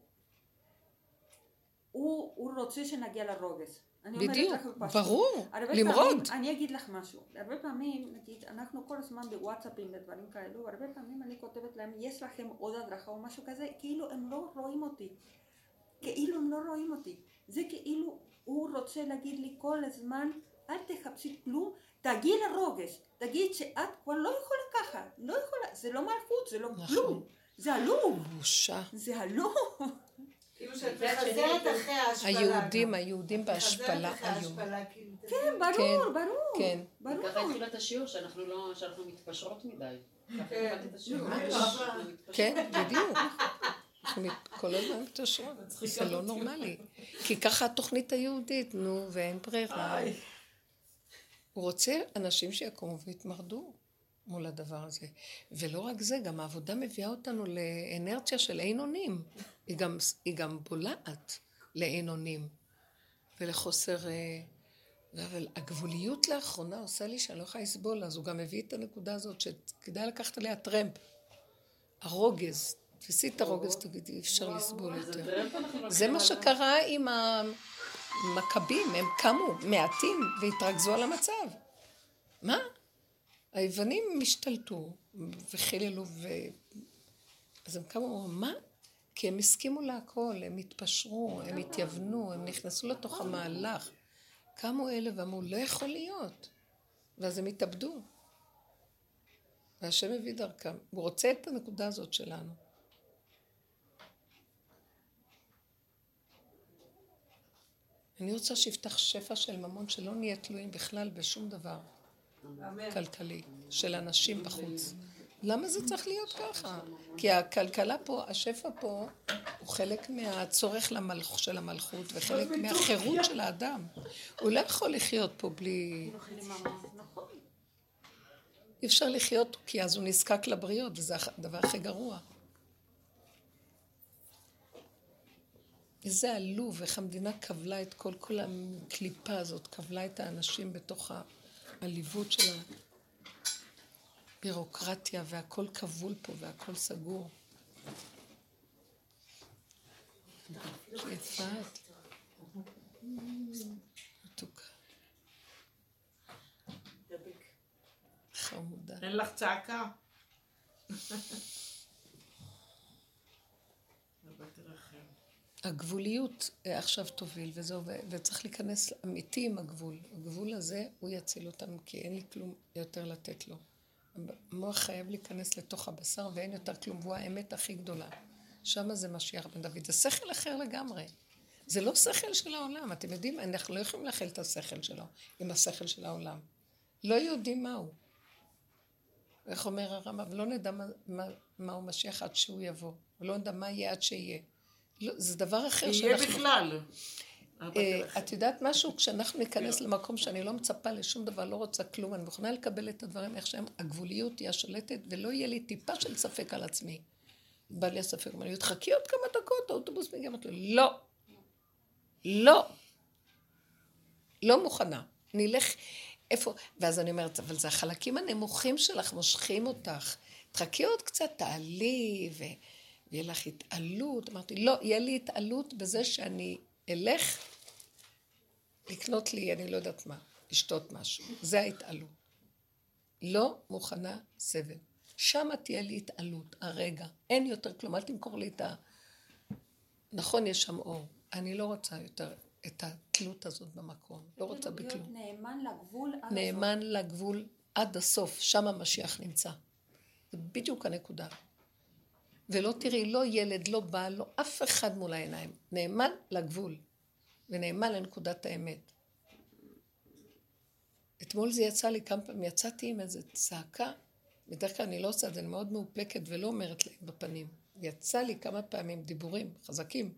הוא, הוא רוצה שנגיע לרוגז. אני בדיוק. ברור, למרוד. פעמים, אני אגיד לך משהו, הרבה פעמים, נגיד, אנחנו כל הזמן בוואטסאפים ודברים כאלו, הרבה פעמים אני כותבת להם, יש לכם עוד הדרכה או משהו כזה, כאילו הם לא רואים אותי. כאילו הם לא רואים אותי. זה כאילו הוא רוצה להגיד לי כל הזמן, אל תחפשי כלום, תגיעי לרוגז, תגיד שאת כבר לא יכולה ככה, לא יכולה, זה לא מלכות, זה לא נכון. כלום, זה עלוב, בושה. זה עלוב. כאילו. היהודים. היהודים בהשפלה היום. כאילו. כן, ברור, כן, ברור, כן. ברור. ככה התחילה את השיעור, שאנחנו לא, שאנחנו מתפשרות מדי. כן. כן, בדיוק. אנחנו כל הזמן מתקשרות, זה לא נורמלי. כי ככה התוכנית היהודית, נו, ואין ברירה. הוא רוצה אנשים שיקומו ויתמרדו מול הדבר הזה. ולא רק זה, גם העבודה מביאה אותנו לאנרציה של אין אונים. היא גם, היא גם בולעת לאין אונים ולחוסר... אה, אבל הגבוליות לאחרונה עושה לי שאני לא יכולה לסבול, אז הוא גם מביא את הנקודה הזאת שכדאי לקחת עליה טרמפ. הרוגז, תפסי את הרוגז, תגידי, אי אפשר לסבול יותר. זה מה שקרה עם המכבים, הם קמו מעטים והתרכזו על המצב. מה? היוונים השתלטו וחיללו ו... אז הם קמו, מה? כי הם הסכימו להכל, הם התפשרו, הם התייוונו, הם נכנסו לתוך המהלך. קמו אלה ואמרו, לא יכול להיות. ואז הם התאבדו. והשם הביא דרכם. הוא רוצה את הנקודה הזאת שלנו. אני רוצה שיפתח שפע של ממון, שלא נהיה תלויים בכלל בשום דבר כלכלי, של אנשים בחוץ. למה זה צריך להיות ככה? כי הכלכלה פה, השפע פה, הוא חלק מהצורך למלכ, של המלכות וחלק מהחירות של האדם. הוא לא יכול לחיות פה בלי... אי אפשר לחיות כי אז הוא נזקק לבריות, וזה הדבר הכי גרוע. איזה עלוב, איך המדינה קבלה את כל, כל הקליפה הזאת, קבלה את האנשים בתוך העליבות של הבירוקרטיה, והכל כבול פה והכל סגור. יפעת. מתוקה. חמודה. אין לך צעקה? הגבוליות אה, עכשיו תוביל, וזהו, וצריך להיכנס אמיתי עם הגבול. הגבול הזה, הוא יציל אותם, כי אין לי כלום יותר לתת לו. המוח חייב להיכנס לתוך הבשר, ואין יותר כלום, והוא האמת הכי גדולה. שם זה משיח בן דוד. זה שכל אחר לגמרי. זה לא שכל של העולם. אתם יודעים, אנחנו לא יכולים להכיל את השכל שלו עם השכל של העולם. לא יודעים מהו. איך אומר הרמב"ם? לא נדע מה, מה, מהו משיח עד שהוא יבוא. ולא נדע מה יהיה עד שיהיה. לא, זה דבר אחר יהיה בכלל. אה, את יודעת משהו? כשאנחנו ניכנס למקום שאני לא מצפה לשום דבר, לא רוצה כלום, אני מוכנה לקבל את הדברים איך שהם, הגבוליות היא השלטת, ולא יהיה לי טיפה של ספק על עצמי. בא לי הספק, אומר לי, תחכי עוד כמה דקות, האוטובוס מגיע, אמרתי לו, לא. לא. לא מוכנה. נלך, איפה, ואז אני אומרת, אבל זה החלקים הנמוכים שלך מושכים אותך. תחכי עוד קצת, תעלי, ו... ויהיה לך התעלות. אמרתי, לא, יהיה לי התעלות בזה שאני אלך לקנות לי, אני לא יודעת מה, לשתות משהו. זה ההתעלות. לא מוכנה סבל. שמה תהיה לי התעלות, הרגע. אין יותר כלום, אל תמכור לי את ה... נכון, יש שם אור. אני לא רוצה יותר את התלות הזאת במקום. לא רוצה בכלום. להיות נאמן לגבול עד נאמן לגבול עד הסוף, שם המשיח נמצא. זה בדיוק הנקודה. ולא תראי לא ילד, לא בעל, לא אף אחד מול העיניים. נאמן לגבול, ונאמן לנקודת האמת. אתמול זה יצא לי כמה פעמים, יצאתי עם איזו צעקה, בדרך כלל אני לא עושה את זה, אני מאוד מאופקת ולא אומרת להם בפנים. יצא לי כמה פעמים דיבורים חזקים.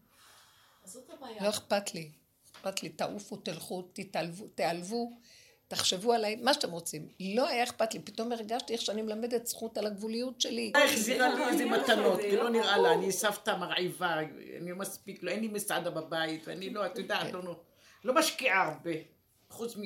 לא אכפת לי. אכפת לי, תעופו, תלכו, תתעלבו, תיעלבו, תחשבו עליי, מה שאתם רוצים. לא היה אכפת לי, פתאום הרגשתי איך שאני מלמדת זכות על הגבוליות שלי. החזירה לי איזה מתנות, כי לא נראה לה, אני סבתא מרעיבה, אני מספיק, לא, אין לי מסעדה בבית, ואני לא, את יודעת, לא, לא משקיעה הרבה, חוץ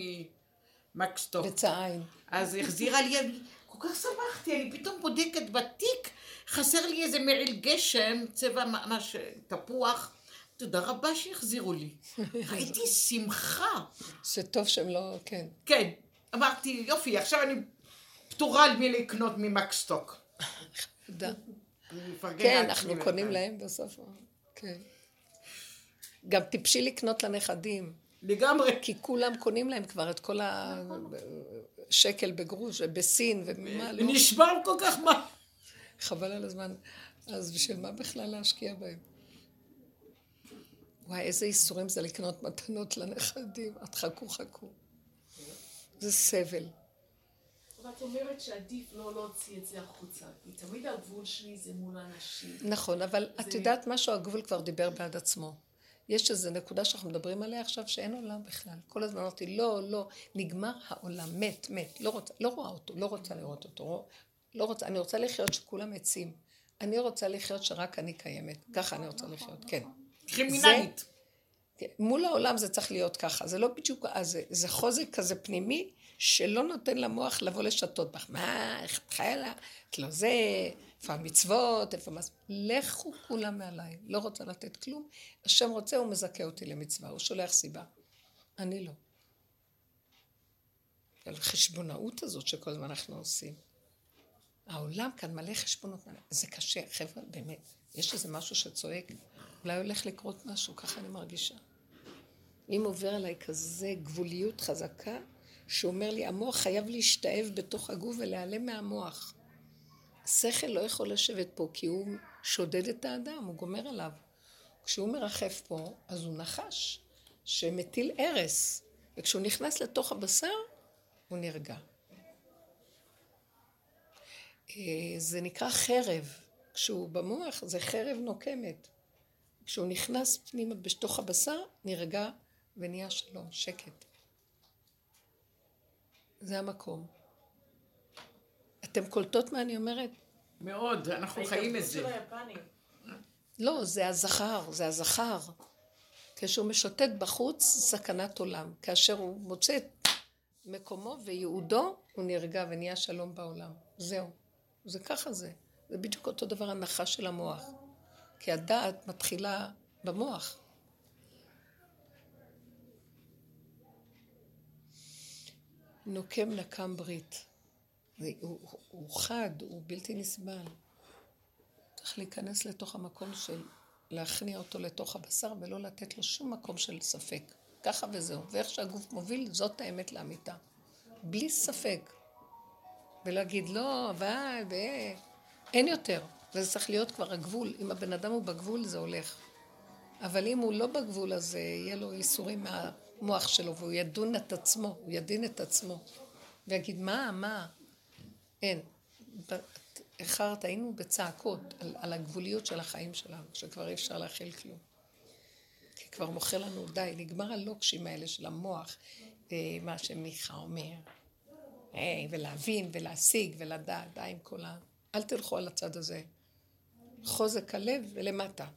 ממקסטוק. בצע עין. אז החזירה לי, כל כך שמחתי, אני פתאום בודקת בתיק, חסר לי איזה מעיל גשם, צבע ממש תפוח. תודה רבה שהחזירו לי. ראיתי שמחה. שטוב שהם לא, כן. כן. אמרתי, יופי, עכשיו אני פטורה מלקנות ממקסטוק. תודה. אני מפרגן כן, אנחנו. קונים להם בסוף. כן. גם טיפשי לקנות לנכדים, לגמרי. כי כולם קונים להם כבר את כל השקל בגרוש ובסין ומה לא. נשבר כל כך מה. חבל על הזמן. אז בשביל מה בכלל להשקיע בהם? וואי, איזה איסורים זה לקנות מתנות לנכדים. את חכו חכו. זה סבל. אבל את אומרת שעדיף לא להוציא את זה החוצה. כי תמיד הגבול שלי זה מול האנשים. נכון, אבל את זה- יודעת משהו? הגבול כבר דיבר בעד עצמו. יש איזו נקודה שאנחנו מדברים עליה עכשיו שאין עולם בכלל. כל הזמן אמרתי, לא, לא, נגמר העולם, מת, מת, לא, רוצה, לא רואה אותו, לא רוצה לראות אותו, לא רוצה, אני רוצה לחיות שכולם עצים. אני רוצה לחיות שרק אני קיימת. ככה אני רוצה לחיות, כן. קרימינלית. כן, מול העולם זה צריך להיות ככה, זה לא בדיוק, אז זה, זה חוזק כזה פנימי שלא נותן למוח לבוא לשתות בך. מה, איך את חיה לה? את לא זה, איפה המצוות, איפה מה... לכו כולם מעליי, לא רוצה לתת כלום. השם רוצה, הוא מזכה אותי למצווה, הוא שולח סיבה. אני לא. על חשבונאות הזאת שכל הזמן אנחנו עושים. העולם כאן מלא חשבונות, זה קשה, חבר'ה, באמת. יש איזה משהו שצועק, אולי הולך לקרות משהו, ככה אני מרגישה. אם עובר עליי כזה גבוליות חזקה, שאומר לי, המוח חייב להשתאב בתוך הגוף ולהיעלם מהמוח. השכל לא יכול לשבת פה, כי הוא שודד את האדם, הוא גומר עליו. כשהוא מרחף פה, אז הוא נחש שמטיל הרס, וכשהוא נכנס לתוך הבשר, הוא נרגע. אה, זה נקרא חרב. כשהוא במוח זה חרב נוקמת. כשהוא נכנס פנימה בתוך הבשר, נרגע ונהיה שלום, שקט. זה המקום. אתם קולטות מה אני אומרת? מאוד, אנחנו חיים את זה. לא, זה הזכר, זה הזכר. כשהוא משוטט בחוץ, סכנת עולם. כאשר הוא מוצא את מקומו וייעודו, הוא נרגע ונהיה שלום בעולם. זהו. זה ככה זה. זה בדיוק אותו דבר הנחה של המוח. כי הדעת מתחילה במוח. נוקם נקם ברית. זה, הוא, הוא חד, הוא בלתי נסבל. צריך להיכנס לתוך המקום של להכניע אותו לתוך הבשר ולא לתת לו שום מקום של ספק. ככה וזהו. ואיך שהגוף מוביל, זאת האמת לאמיתה. בלי ספק. ולהגיד, לא, אבל, ו... אין יותר. וזה צריך להיות כבר הגבול. אם הבן אדם הוא בגבול, זה הולך. אבל אם הוא לא בגבול, אז אה, יהיה לו ייסורים מהמוח שלו, והוא ידון את עצמו, הוא ידין את עצמו. ויגיד, מה, מה? אין. איחרת, היינו בצעקות על, על הגבוליות של החיים שלנו, שכבר אי אפשר להכיל כלום. כי כבר מוכר לנו, די, נגמר הלוקשים האלה של המוח, אה, מה שמיכה אומר, היי, ולהבין ולהשיג ולדעת, די עם כל ה... אל תלכו על הצד הזה. חוזק הלב ולמטה.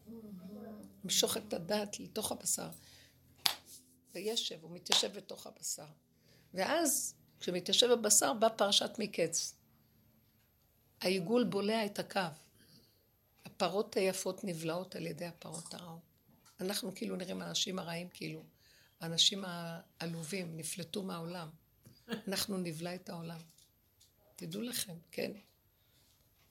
משוך את הדעת לתוך הבשר. וישב, הוא מתיישב בתוך הבשר. ואז, כשמתיישב בבשר, בא פרשת מקץ. העיגול בולע את הקו. הפרות היפות נבלעות על ידי הפרות הרעות. אנחנו כאילו נראים אנשים הרעים, כאילו. האנשים העלובים נפלטו מהעולם. אנחנו נבלע את העולם. תדעו לכם, כן.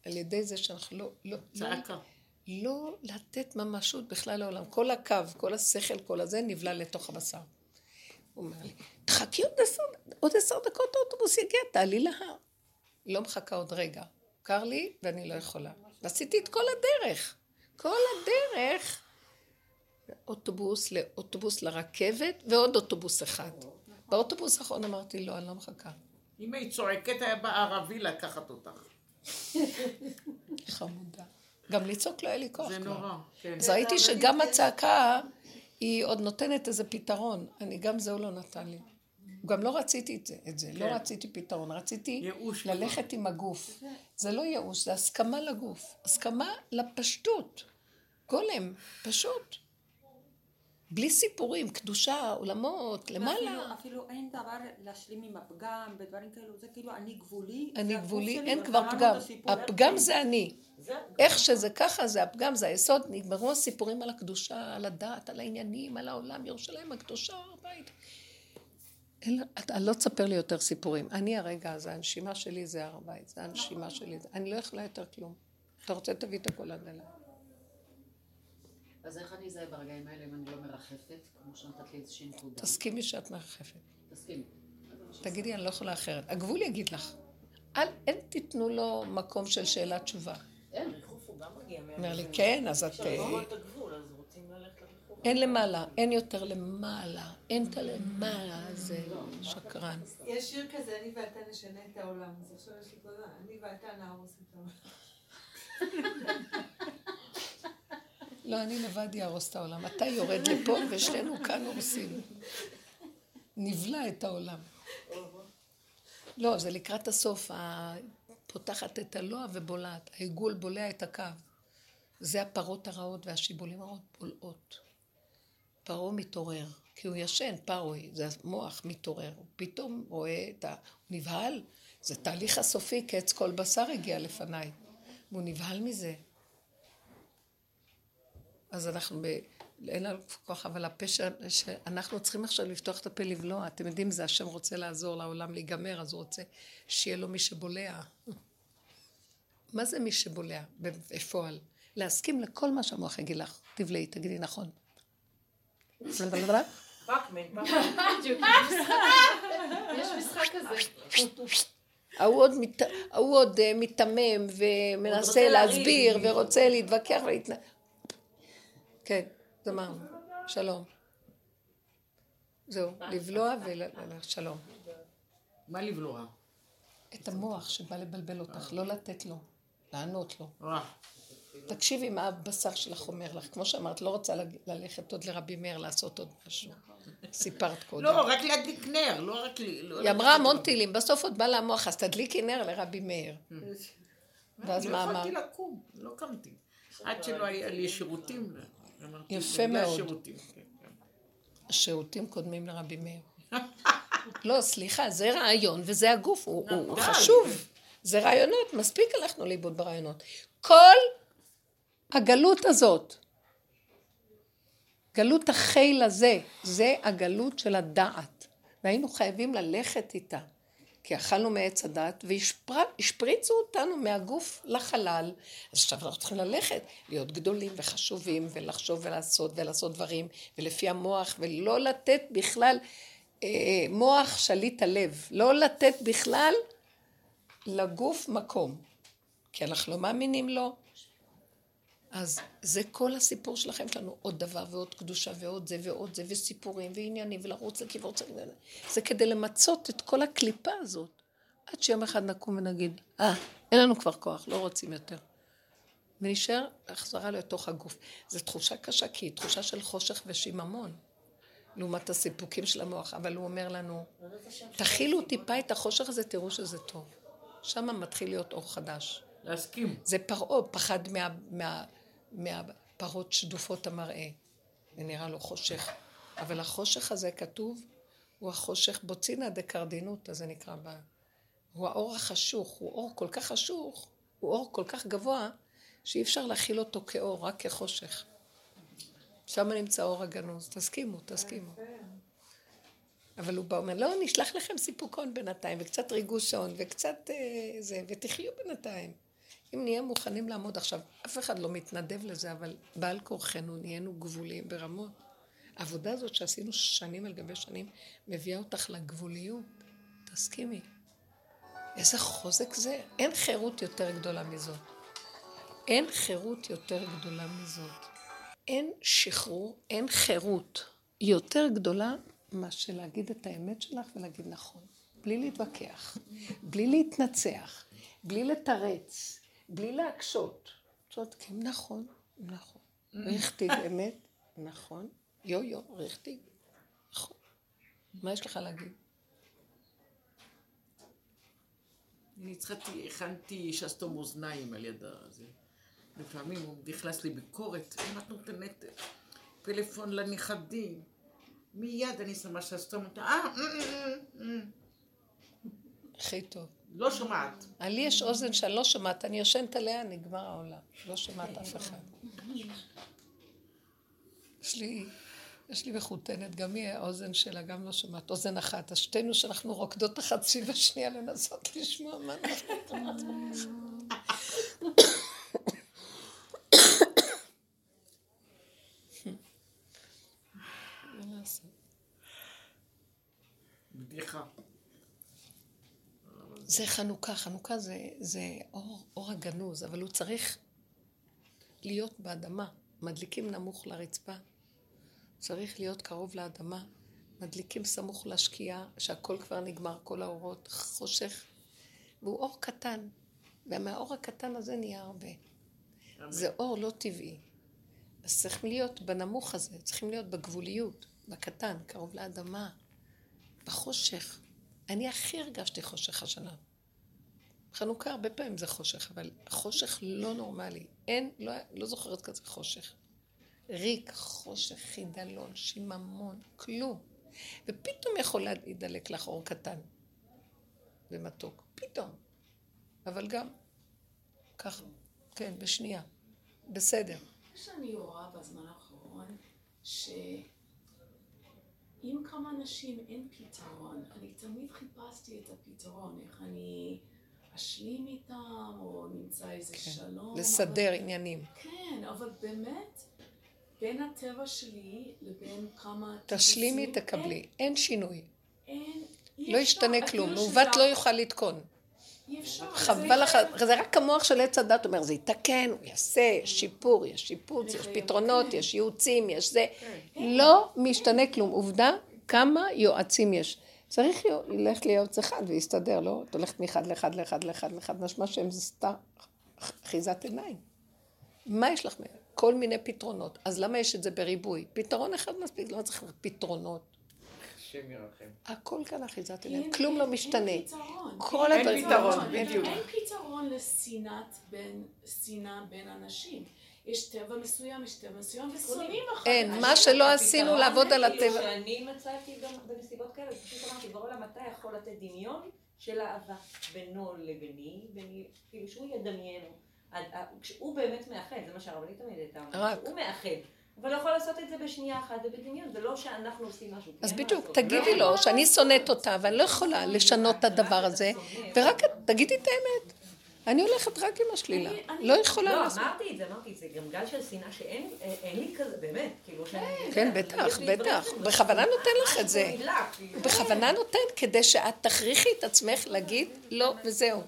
על ידי זה שאנחנו לא... לא צעקה. לא, לא לתת ממשות בכלל לעולם. כל הקו, כל השכל, כל הזה נבלע לתוך הבשר. הוא אומר לי, תחכי עוד עשר, עוד עשר דקות האוטובוס יגיע, תעלי להר. לא מחכה עוד רגע. קר לי ואני לא יכולה. ועשיתי את כל הדרך. כל הדרך. אוטובוס לאוטובוס לרכבת ועוד אוטובוס אחד. באוטובוס האחרון אמרתי, לא, אני לא מחכה. אם היית צועקת, היה בא ערבי לקחת אותך. חמודה. גם לצעוק לא היה לי כוח זה. נורא, כן. אז ראיתי שגם הצעקה, היא עוד נותנת איזה פתרון. אני, גם זה הוא לא נתן לי. גם לא רציתי את זה, את זה. לא כן. רציתי פתרון, רציתי ללכת עם הגוף. זה לא ייאוש, זה הסכמה לגוף. הסכמה לפשטות. גולם, פשוט. בלי סיפורים, קדושה, עולמות, למעלה. אפילו, אפילו אין דבר להשלים עם הפגם ודברים כאלו, זה כאילו אני גבולי. אני זה גבולי, שלי, אין כבר פגם. הפגם זה אני. זה איך שזה ככה, זה הפגם, זה היסוד. נגמרו הסיפורים על הקדושה, על הדת, על העניינים, על העולם, ירושלים הקדושה, הר הבית. אין- אתה לא תספר לי יותר סיפורים. אני הרגע הזה, הנשימה שלי זה הר הבית, זה הנשימה שלי. זה- אני לא יכולה יותר כלום. אתה רוצה, תביא את הכל עד אליי. אז איך אני אזהה ברגעים האלה אם אני לא מרחפת, כמו שנתת לי איזושהי נקודה? תסכימי שאת מרחפת. תסכימי. תגידי, אני לא יכולה אחרת. הגבול יגיד לך. אל, אין תיתנו לו מקום של שאלה תשובה. אין. ריחוף הוא גם מגיע. אומר לי, כן, אז את... אה, לראות את הגבול, אז רוצים ללכת לריחוף. אין למעלה, אין יותר למעלה, אין את הלמעלה, זה שקרן. יש שיר כזה, אני ואתה נשנה את העולם. אז עכשיו יש לי תודה, אני ואתה נהרוס את העולם. לא, אני לבד יהרוס את העולם. אתה יורד לפה ושנינו כאן הורסים. נבלע את העולם. לא, זה לקראת הסוף, פותחת את הלוע ובולעת. העיגול בולע את הקו. זה הפרות הרעות והשיבולים הרעות בולעות. פרעה מתעורר, כי הוא ישן, פרוי, זה המוח מתעורר. הוא פתאום רואה את ה... הוא נבהל. זה תהליך הסופי, קץ כל בשר הגיע לפניי. והוא נבהל מזה. אז אנחנו ב... אין לנו כוח, אבל הפה ש... שאנחנו צריכים עכשיו לפתוח את הפה לבלוע. אתם יודעים, זה השם רוצה לעזור לעולם להיגמר, אז הוא רוצה שיהיה לו מי שבולע. מה זה מי שבולע בפועל? להסכים לכל מה שהמוח יגיד לך. תבלעי, תגידי נכון. ההוא עוד, אה, מיתמם ומנסה. להסביר ורוצה להתווכח. כן, גמרנו. שלום. זהו, לבלוע ושלום. מה לבלוע? את המוח שבא לבלבל אותך, לא לתת לו, לענות לו. אה, תקשיבי מה הבשר שלך אומר לך. כמו שאמרת, לא רוצה ללכת עוד לרבי מאיר לעשות עוד משהו. סיפרת קודם. לא, רק להדליק נר, לא רק... ל- לא היא אמרה המון טילים, בסוף עוד בא לה המוח, אז תדליקי נר לרבי מאיר. ואז מה לא אמר? יכולתי לקום, לא קמתי. עד שלא היה לי שירותים. אמרתי, יפה מאוד. השירותים, כן, כן. השירותים קודמים לרבי מאיר. לא, סליחה, זה רעיון וזה הגוף, הוא, הוא. חשוב. זה רעיונות, מספיק הלכנו לאיבוד ברעיונות. כל הגלות הזאת, גלות החיל הזה, זה הגלות של הדעת. והיינו חייבים ללכת איתה. כי אכלנו מעץ הדת והשפריצו אותנו מהגוף לחלל. אז עכשיו אנחנו צריכים ללכת, להיות גדולים וחשובים ולחשוב ולעשות ולעשות דברים ולפי המוח ולא לתת בכלל אה, מוח שליט הלב, לא לתת בכלל לגוף מקום, כי אנחנו לא מאמינים לו. אז זה כל הסיפור שלכם שלנו, עוד דבר ועוד קדושה ועוד זה ועוד זה וסיפורים ועניינים ולרוץ לכיוון צריך... זה כדי למצות את כל הקליפה הזאת, עד שיום אחד נקום ונגיד, אה, אין לנו כבר כוח, לא רוצים יותר. ונשאר החזרה לתוך הגוף. זו תחושה קשה, כי היא תחושה של חושך ושיממון, לעומת הסיפוקים של המוח. אבל הוא אומר לנו, תכילו טיפה את החושך הזה, תראו שזה טוב. שם מתחיל להיות אור חדש. להסכים. זה פרעה, פחד מה, מה, מהפרות שדופות המראה. זה נראה לו חושך. אבל החושך הזה כתוב, הוא החושך בוצינה דקרדינותא, זה נקרא ב... הוא האור החשוך, הוא אור כל כך חשוך, הוא אור כל כך גבוה, שאי אפשר להכיל אותו כאור, רק כחושך. שם נמצא אור הגנוז, תסכימו, תסכימו. אבל הוא בא ואומר, לא, נשלח לכם סיפוקון בינתיים, וקצת ריגושון, וקצת אה, זה, ותחיו בינתיים. אם נהיה מוכנים לעמוד עכשיו, אף אחד לא מתנדב לזה, אבל בעל כורחנו נהיינו גבוליים ברמות. העבודה הזאת שעשינו שנים על גבי שנים, מביאה אותך לגבוליות. תסכימי. איזה חוזק זה. אין חירות יותר גדולה מזאת. אין חירות יותר גדולה מזאת. אין שחרור, אין חירות יותר גדולה מאשר להגיד את האמת שלך ולהגיד נכון. בלי להתווכח, בלי להתנצח, בלי לתרץ, בלי להקשות. צודקים, נכון, נכון. ריכטיג אמת, נכון. יו יו, ריכטיג, נכון. מה יש לך להגיד? אני הצחקתי, הכנתי שסתום אוזניים על יד הזה. לפעמים הוא נכנס לי ביקורת, אם את נותנת פלאפון לנכדים, מיד אני שמה שסתום אותה, אה, אה, אה, אה. הכי טוב. לא שומעת. לי יש אוזן שאני לא שומעת, אני יושנת עליה, נגמר העולם. לא שומעת אף אחד. יש לי, יש לי מחותנת, גם היא, האוזן שלה גם לא שומעת, אוזן אחת. אז שתינו שאנחנו רוקדות אחת סביב השנייה לנסות לשמוע מה אנחנו... בדיחה. זה חנוכה, חנוכה זה, זה אור, אור הגנוז, אבל הוא צריך להיות באדמה. מדליקים נמוך לרצפה, צריך להיות קרוב לאדמה. מדליקים סמוך לשקיעה, שהכל כבר נגמר, כל האורות, חושך. והוא אור קטן, ומהאור הקטן הזה נהיה הרבה. זה אור לא טבעי. אז צריכים להיות בנמוך הזה, צריכים להיות בגבוליות, בקטן, קרוב לאדמה, בחושך. אני הכי הרגשתי חושך השנה. חנוכה הרבה פעמים זה חושך, אבל חושך לא נורמלי. אין, לא, לא זוכרת כזה חושך. ריק, חושך, חידלון, שיממון, כלום. ופתאום יכול להידלק לך אור קטן ומתוק. פתאום. אבל גם ככה, כן, בשנייה. בסדר. מה שאני רואה בזמן האחרון, שאם כמה אנשים אין פתרון, אני תמיד חיפשתי את הפתרון, איך אני אשלים איתם, או נמצא איזה כן. שלום. לסדר אבל, עניינים. כן, אבל באמת, בין הטבע שלי לבין כמה... תשלימי, תקבלי. אין שינוי. אין, אין, אי לא ישתנה כלום. מעוות לא יוכל לתקון. חבל לך, זה- רק המוח של עץ הדת אומר, זה יתקן, הוא יעשה, יש שיפור, יש שיפוץ, יש פתרונות, יש ייעוצים, יש זה. לא משתנה כלום. עובדה, כמה יועצים יש. צריך ללכת ליועץ אחד ויסתדר, לא? את הולכת מאחד לאחד לאחד לאחד לאחד, משמע שהם זה סתם אחיזת עיניים. מה יש לך מהם? כל מיני פתרונות. אז למה יש את זה בריבוי? פתרון אחד מספיק, לא צריך פתרונות. השם ירחם. הכל כאן אחיזת אין- עיניים, כלום לא אין- משתנה. אין פתרון. כל אין הדברים- פתרון, בדיוק. אין פתרון לשנאת בין, שנאה בין אנשים. יש טבע מסוים, יש טבע מסוים, ושונאים אחד. אין, את מה. שלא עשינו לעבוד על כאילו הטבע. שאני מצאתי גם בנסיבות כאלה, פשוט אמרתי, בעולם אתה יכול לתת דמיון של אהבה בינו לביני, ביני, כאילו שהוא ידמיין, עד- ה- כשהוא באמת מאחד, זה מה שהרבנית תמיד הייתה אומרת. הוא מאחד, אבל יכול לעשות את זה בשנייה אחת ובדמיון, זה לא שאנחנו עושים משהו. אז מה בדיוק. תגידי לו שאני שונאת אותה ואני לא יכולה לשנות את הדבר הזה, ורק תגידי את האמת. אני הולכת רק עם השלילה, לא יכולה לא, לעשות. אמרתי את זה, אמרתי את זה, גם גל של שנאה שאין אין לי כזה, באמת, כאילו שאני... כן, יש בטח, בטח. בכוונה נותן לך את זה. נדלק, כאילו. בכוונה נותן כדי שאת תכריחי את עצמך להגיד לא וזהו.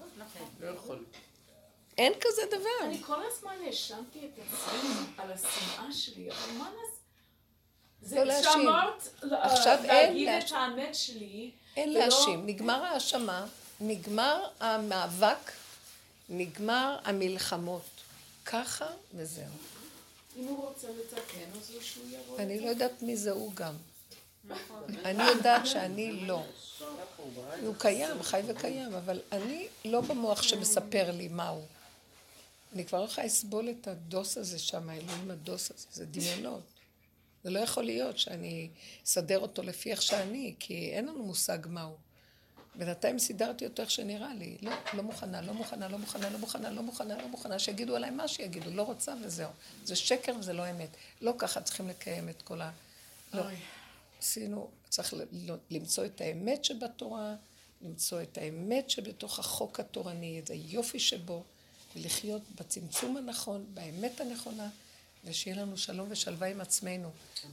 לא. אין כזה דבר. אני כל הזמן האשמתי את עצמי על השנאה שלי, אבל מה נעשה? זה לא להאשים. שאמרת לה- עכשיו אין להגיד את. האמת שלי. אין ולא- להאשים. נגמר ההאשמה, נגמר המאבק, נגמר המלחמות. ככה וזהו. אם הוא רוצה לתקן, אז שהוא יבוא אני. לא יודעת מי זה הוא גם. אני יודעת שאני לא. הוא קיים, חי וקיים, אבל אני לא במוח שמספר לי מה הוא. אני כבר לא יכולה לסבול את הדוס הזה שם, האלוהים הדוס הזה, זה דמיונות. זה לא יכול להיות שאני אסדר אותו לפי איך שאני, כי אין לנו מושג מהו. בינתיים סידרתי אותו איך שנראה לי. לא, לא מוכנה, לא מוכנה, לא מוכנה, לא מוכנה, לא מוכנה, לא מוכנה, שיגידו עליי מה שיגידו, לא רוצה וזהו. זה שקר וזה לא אמת. לא ככה צריכים לקיים את כל ה... לא. עשינו, צריך למצוא את האמת שבתורה, למצוא את האמת שבתוך החוק התורני, את היופי שבו, ולחיות בצמצום הנכון, באמת הנכונה, ושיהיה לנו שלום ושלווה עם עצמנו.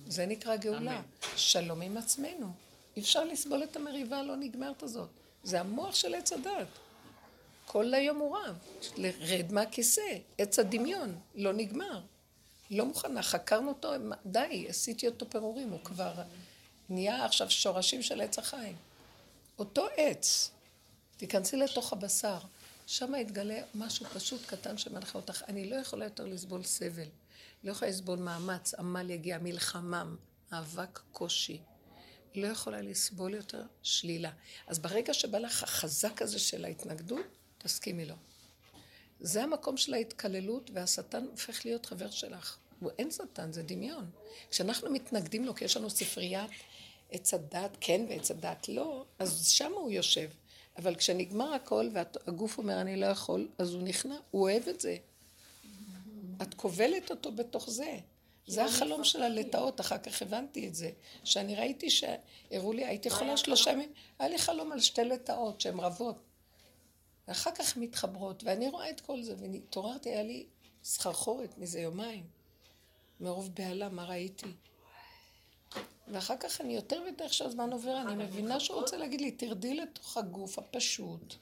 זה נקרא גאולה. שלום עם עצמנו. אי אפשר לסבול את המריבה הלא נגמרת הזאת. זה המוח של עץ הדת. כל היום הוא רב. לרד מהכיסא, עץ הדמיון, לא נגמר. לא מוכנה, חקרנו אותו, די, עשיתי אותו פירורים, הוא כבר נהיה עכשיו שורשים של עץ החיים. אותו עץ, תיכנסי לתוך הבשר, שם יתגלה משהו פשוט קטן שמנחה אותך. אני לא יכולה יותר לסבול סבל, לא יכולה לסבול מאמץ, עמל יגיע, מלחמה, מאבק, קושי. לא יכולה לסבול יותר שלילה. אז ברגע שבא לך החזק הזה של ההתנגדות, תסכימי לו. זה המקום של ההתקללות, והשטן הופך להיות חבר שלך. הוא אין שטן, זה דמיון. כשאנחנו מתנגדים לו, כי יש לנו ספריית עץ הדת כן ועץ הדת לא, אז שם הוא יושב. אבל כשנגמר הכל והגוף אומר אני לא יכול, אז הוא נכנע, הוא אוהב את זה. את כובלת אותו בתוך זה. זה החלום של הלטאות, אחר כך הבנתי את זה. שאני ראיתי שהראו לי, הייתי חולה שלושה ימים, היה לי חלום על שתי לטאות שהן רבות. ואחר כך מתחברות, ואני רואה את כל זה, והתעוררתי, היה לי סחרחורת מזה יומיים, מרוב בהלה, מה ראיתי. ואחר כך אני יותר ויותר איך שהזמן עובר, אני מבינה שהוא רוצה להגיד לי, תרדי לתוך הגוף הפשוט.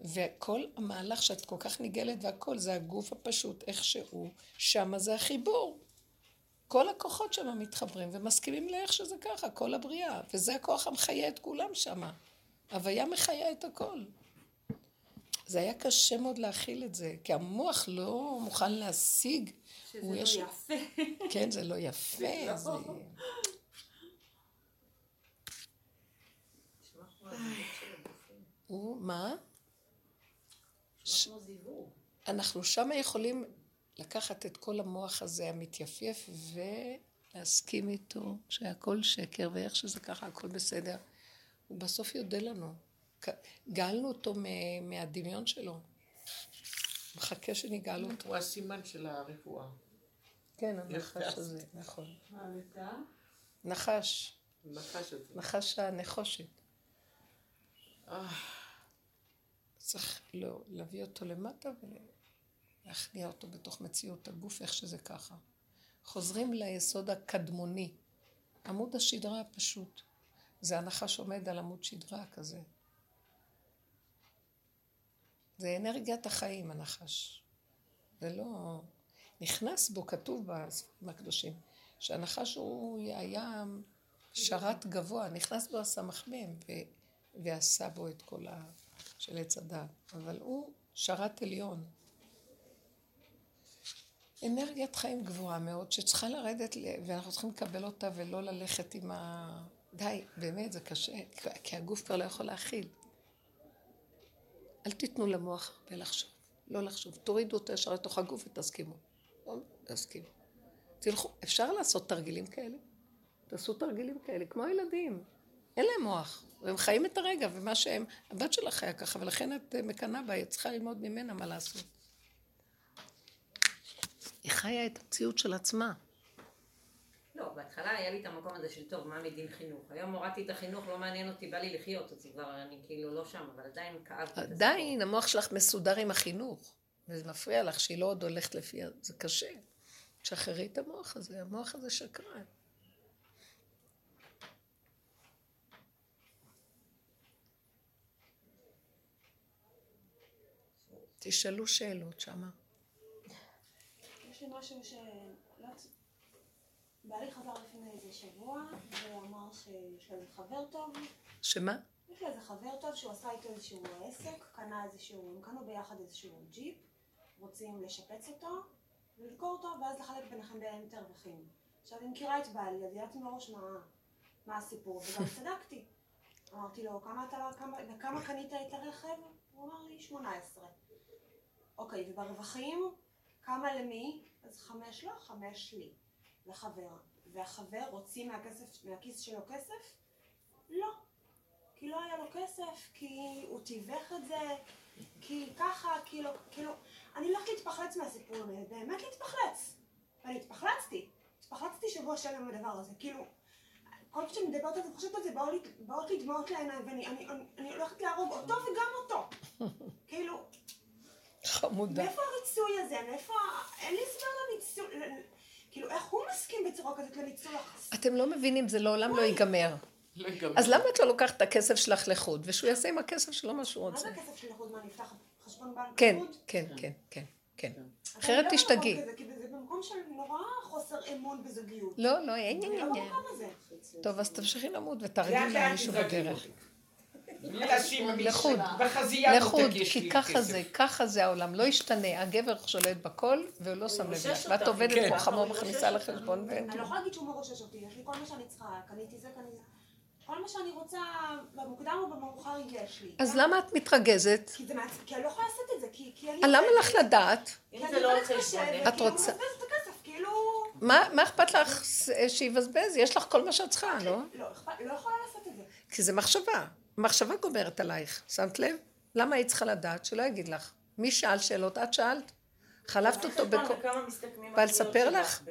וכל המהלך שאת כל כך ניגלת והכל, זה הגוף הפשוט, איך שהוא, שמה זה החיבור. כל הכוחות שם מתחברים ומסכימים לאיך שזה ככה, כל הבריאה. וזה הכוח המחיה את כולם שמה. הוויה מחיה את הכל. זה היה קשה מאוד להכיל את זה, כי המוח לא מוכן להשיג. שזה לא יש- יפה. כן, זה לא יפה. לא. זה... הוא, מה? אנחנו שם יכולים לקחת את כל המוח הזה המתייפייף ולהסכים איתו שהכל שקר ואיך שזה ככה הכל בסדר. הוא בסוף יודה לנו. גאלנו אותו מהדמיון שלו. מחכה שנגאל אותו. הוא הסימן של הרפואה. כן, הנחש זה? הזה, נכון. מה, לידה? נחש. נחש הנחושת. אה, צריך לא, להביא אותו למטה ולהכניע אותו בתוך מציאות הגוף, איך שזה ככה. חוזרים ליסוד הקדמוני, עמוד השדרה הפשוט. זה הנחש עומד על עמוד שדרה כזה. זה אנרגיית החיים, הנחש. זה לא... נכנס בו, כתוב בספרים הקדושים, שהנחש הוא היה שרת גבוה, נכנס בו הסמ"ם. ועשה בו את כל ה... של עץ הדת, אבל הוא שרת עליון. אנרגיית חיים גבוהה מאוד, שצריכה לרדת, ואנחנו צריכים לקבל אותה ולא ללכת עם ה... די, באמת, זה קשה, כי הגוף כבר לא יכול להכיל. אל תיתנו למוח הרבה לחשוב, לא לחשוב. תורידו אותו ישר לתוך הגוף ותסכימו. לא תסכימו. תלכו, אפשר לעשות תרגילים כאלה? תעשו תרגילים כאלה, כמו הילדים. אין להם מוח, והם חיים את הרגע, ומה שהם, הבת שלך חיה ככה, ולכן את אה, מקנאה בה, היא צריכה ללמוד ממנה מה לעשות. היא חיה את המציאות של עצמה. לא, בהתחלה היה לי את המקום הזה של טוב, מה מדין חינוך. היום הורדתי את החינוך, לא מעניין אותי, בא לי לחיות, אז כבר אני כאילו לא שם, אבל עדיין כאבתי הסיפור. עדיין המוח שלך מסודר עם החינוך, וזה מפריע לך שהיא לא עוד הולכת לפי... זה קשה. תשחררי את המוח הזה, המוח הזה שקרן. תשאלו שאלות שמה. יש לי משהו ש... לא בעלי חזר לפני איזה שבוע, והוא אמר שיש לו איזה חבר טוב, שמה? יש לו איזה חבר טוב שהוא עשה איתו איזשהו עסק, קנה איזשהו, הם קנו ביחד איזשהו ג'יפ, רוצים לשפץ אותו, ולמכור אותו, ואז לחלק ביניכם בין רווחים. עכשיו, אני מכירה את בעלי, אז ידעתי מראש מה, מה הסיפור, וגם צדקתי. אמרתי לו, כמה אתה, כמה, וכמה קנית את הרכב? הוא אמר לי, 18. אוקיי, וברווחים, כמה למי? אז חמש לו, חמש לי. לחבר. והחבר הוציא מהכסף, מהכיס שלו כסף? לא. כי לא היה לו כסף, כי הוא תיווך את זה, כי ככה, כאילו, כאילו, אני הולכת להתפחלץ מהסיפור הזה, באמת להתפחלץ. ואני התפחלצתי. התפחלצתי שבוע שלם בדבר הזה, כאילו, כל פעם שאני מדברת על זה, חושבת על זה, באות לי- באות לי דמעות לעיניים, ואני אני, אני, אני הולכת להרוג אותו וגם אותו. כאילו, חמודה. מאיפה הריצוי הזה? מאיפה... אין לי הסבר לניצול... כאילו, איך הוא מסכים בצורה כזאת לניצול החס... אתם לא מבינים, זה לעולם לא ייגמר. לא ייגמר. אז למה את לא לוקחת את הכסף שלך לחוד, ושהוא יעשה עם הכסף שלו מה שהוא מה רוצה? זה הכסף שלי לחוד? מה, נפתח חשבון בנק כן, לחוד? כן, כן, כן, כן. אני אחרת לא תשתגעי. זה במקום של נורא חוסר אמון בזוגיות. לא, לא, אין אני לא הזה. טוב, אז תמשיכי למות לאט למישהו. בדרך. לחוד. בחזייה לחוד, כי ככה. זה, ככה זה העולם, לא ישתנה. הגבר שולט בכל, והוא לא שם לב. ואת. עובדת כן. כמו חמור מכניסה לחשבון ואין אני לא יכולה להגיד שהוא מרושש אותי, יש לי כל מה שאני צריכה, קניתי זה, קניתי זה. כל מה שאני רוצה, במוקדם או במאוחר יש לי. אז למה את מתרגזת? כי זה מעצ... כי אני לא יכולה לעשות את זה, כי... אני... למה לך לדעת? כי אם אני זה לא עובדת קשה, את רוצה- הוא מבזבז את הכסף, כאילו... מה מה אכפת לך שיבזבז? יש לך כל מה שאת צריכה, לא? לא, אכפת- לא יכולה לעשות את זה. כי זה מחשבה. מחשבה גומרת עלייך. שמת לב? למה היית צריכה לדעת? שלא יגיד לך. מי שאל שאלות? את שאלת? חלפת אותו בכל... בא לספר לך?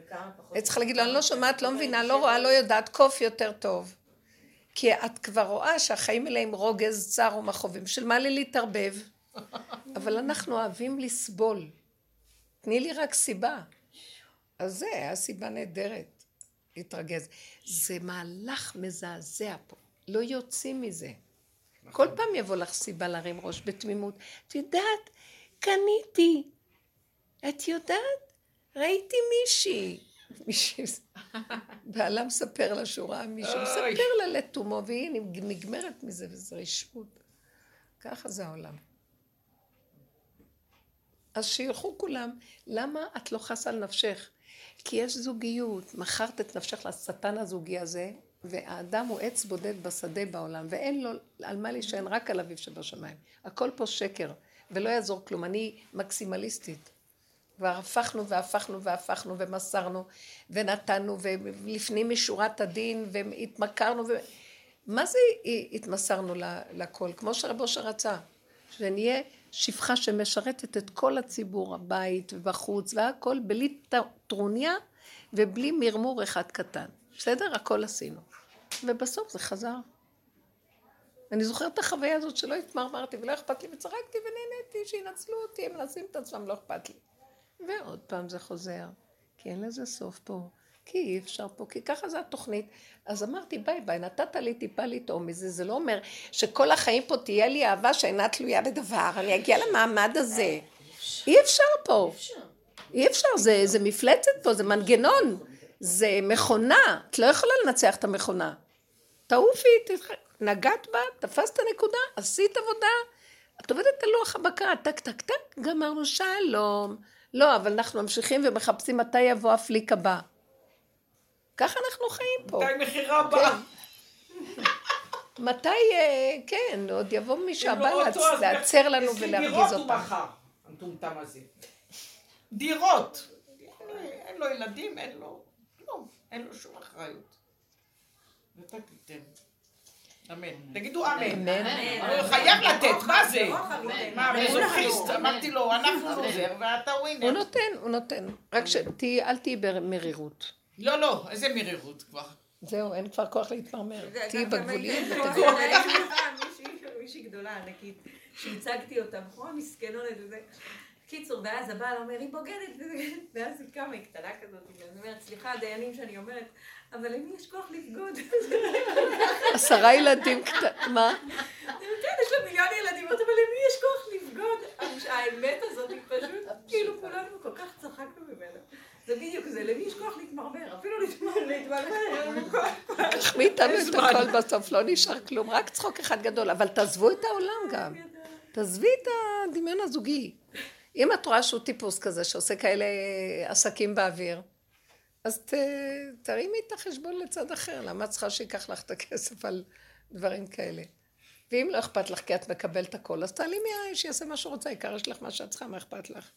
היית צריכה להגיד לו, אני לא שומעת, לא מבינה, לא רואה. לא יודעת, קוף יותר טוב. כי את כבר רואה שהחיים האלה עם רוגז, צער ומכאובים. של מה לי להתערבב? אבל אנחנו אוהבים לסבול. תני לי רק סיבה. אז זה היה סיבה נהדרת להתרגז. זה מהלך מזעזע פה. לא יוצאים מזה. כל פעם יבוא לך סיבה להרים ראש בתמימות. את יודעת, קניתי. את יודעת, ראיתי מישהי. מישהי, בעלה מספר לה שהוא ראה מישהו. מספר לה לתומו, והיא נגמרת מזה, וזה רשעות. ככה זה העולם. אז שילכו כולם. למה את לא חסה על נפשך? כי יש זוגיות. מכרת את נפשך לשטן הזוגי הזה, והאדם הוא עץ בודד בשדה בעולם, ואין לו על מה להישען, רק על אביו שבשמיים. הכל פה שקר, ולא יעזור כלום. אני מקסימליסטית. כבר הפכנו והפכנו והפכנו ומסרנו ונתנו ולפנים משורת הדין והתמכרנו ו... מה זה התמסרנו לכל? כמו שרבו שרצה, שנהיה שפחה שמשרתת את כל הציבור, הבית ובחוץ והכל בלי טרוניה ובלי מרמור אחד קטן. בסדר? הכל עשינו. ובסוף זה חזר. אני זוכרת את החוויה הזאת שלא התמרמרתי ולא אכפת לי וצחקתי ונהניתי שינצלו אותי, הם מנסים את עצמם, לא אכפת לי. ועוד פעם זה חוזר, כי אין לזה סוף פה, כי אי אפשר פה, כי ככה זה התוכנית. אז אמרתי, ביי ביי, נתת לי טיפה לטעום מזה, זה לא אומר שכל החיים פה תהיה לי אהבה שאינה תלויה בדבר, אני אגיע למעמד הזה. אי אפשר פה. אי אפשר, זה, זה מפלצת פה, זה מנגנון, זה מכונה, את לא יכולה לנצח את המכונה. תעופי, נגעת בה, תפסת נקודה, עשית עבודה, את עובדת על לוח הבקרה, טק טק טק, גמרנו שלום. לא, אבל אנחנו ממשיכים ומחפשים מתי יבוא הפליק הבא. ככה אנחנו חיים פה. מתי מכירה הבאה? כן. מתי, אה, כן, עוד יבוא מישהו הבא להצר לנו ולהרגיז אותנו. דירות הוא מכר, המטומטם הזה. דירות. אין לו ילדים, אין לו אין לו שום אחריות. ואתה תיתן. אמן. תגידו אמן. אמן. חייב לתת, מה זה? מה, מזוכיסט? אמרתי לו, אנחנו לוזר ואתה ווינר. הוא נותן, הוא נותן. רק שתהיי, אל תהיי במרירות. לא, לא, איזה מרירות כבר. זהו, אין כבר כוח להתמרמר. תהיי בגבוליות ותגידי. מישהי גדולה, ענקית, שהצגתי אותה, בחורה מסכנונת וזה. קיצור, ואז הבעל אומר, היא בוגדת, ואז היא קמה, היא קטנה כזאת, ואני אומרת, סליחה, הדיינים שאני אומרת, אבל למי יש כוח לבגוד? עשרה ילדים קטנים, מה? כן, יש לה מיליון ילדים, אבל למי יש כוח לבגוד? האמת הזאת היא פשוט, כאילו כולנו כל כך צחקנו ממנה. זה בדיוק זה, למי יש כוח להתמרמר? אפילו להתמרמר. תחמיא איתנו את הכל בסוף, לא נשאר כלום, רק צחוק אחד גדול, אבל תעזבו את העולם גם. תעזבי את הדמיון הזוגי. אם את רואה שהוא טיפוס כזה שעושה כאלה עסקים באוויר, אז ת, תרימי את החשבון לצד אחר, למה צריכה שייקח לך את הכסף על דברים כאלה? ואם לא אכפת לך כי את מקבלת הכל, אז תעלי מהעין שיעשה מה שהוא רוצה, העיקר יש לך מה שאת צריכה, מה אכפת לך?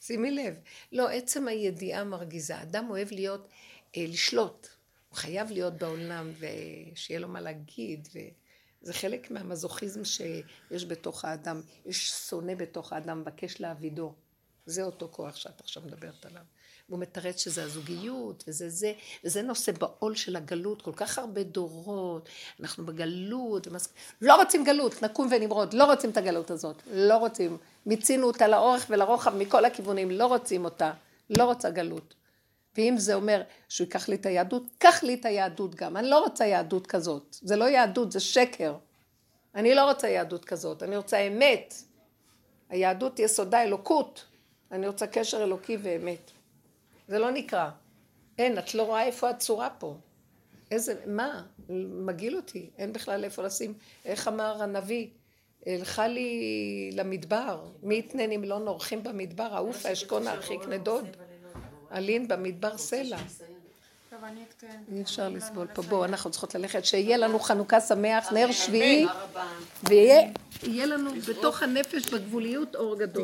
שימי לב. לא, עצם הידיעה מרגיזה. אדם אוהב להיות, אה, לשלוט. הוא חייב להיות בעולם ושיהיה לו מה להגיד. וזה חלק מהמזוכיזם שיש בתוך האדם. יש שונא בתוך האדם, מבקש להעבידו. זה אותו כוח שאת עכשיו מדברת עליו. והוא מתרץ שזה הזוגיות, וזה זה, וזה נושא בעול של הגלות, כל כך הרבה דורות, אנחנו בגלות, ומס... לא רוצים גלות, נקום ונמרוד, לא רוצים את הגלות הזאת, לא רוצים. מיצינו אותה לאורך ולרוחב מכל הכיוונים, לא רוצים אותה, לא רוצה גלות. ואם זה אומר שהוא ייקח לי את היהדות, קח לי את היהדות גם. אני לא רוצה יהדות כזאת. זה לא יהדות, זה שקר. אני לא רוצה יהדות כזאת, אני רוצה אמת. היהדות יסודה אלוקות. אני רוצה קשר אלוקי ואמת. זה לא נקרא. אין, את לא רואה איפה הצורה פה. איזה, מה? מגעיל אותי, אין בכלל איפה לשים. איך אמר הנביא? הלכה לי למדבר, מי יתנן אם לא נורחים במדבר, העוף האשכון הרחיק נדוד, אלין במדבר סלע. אי אפשר לסבול פה. בואו, אנחנו צריכות ללכת, שיהיה לנו חנוכה שמח, נר שביעי, ויהיה לנו בתוך הנפש בגבוליות אור גדול.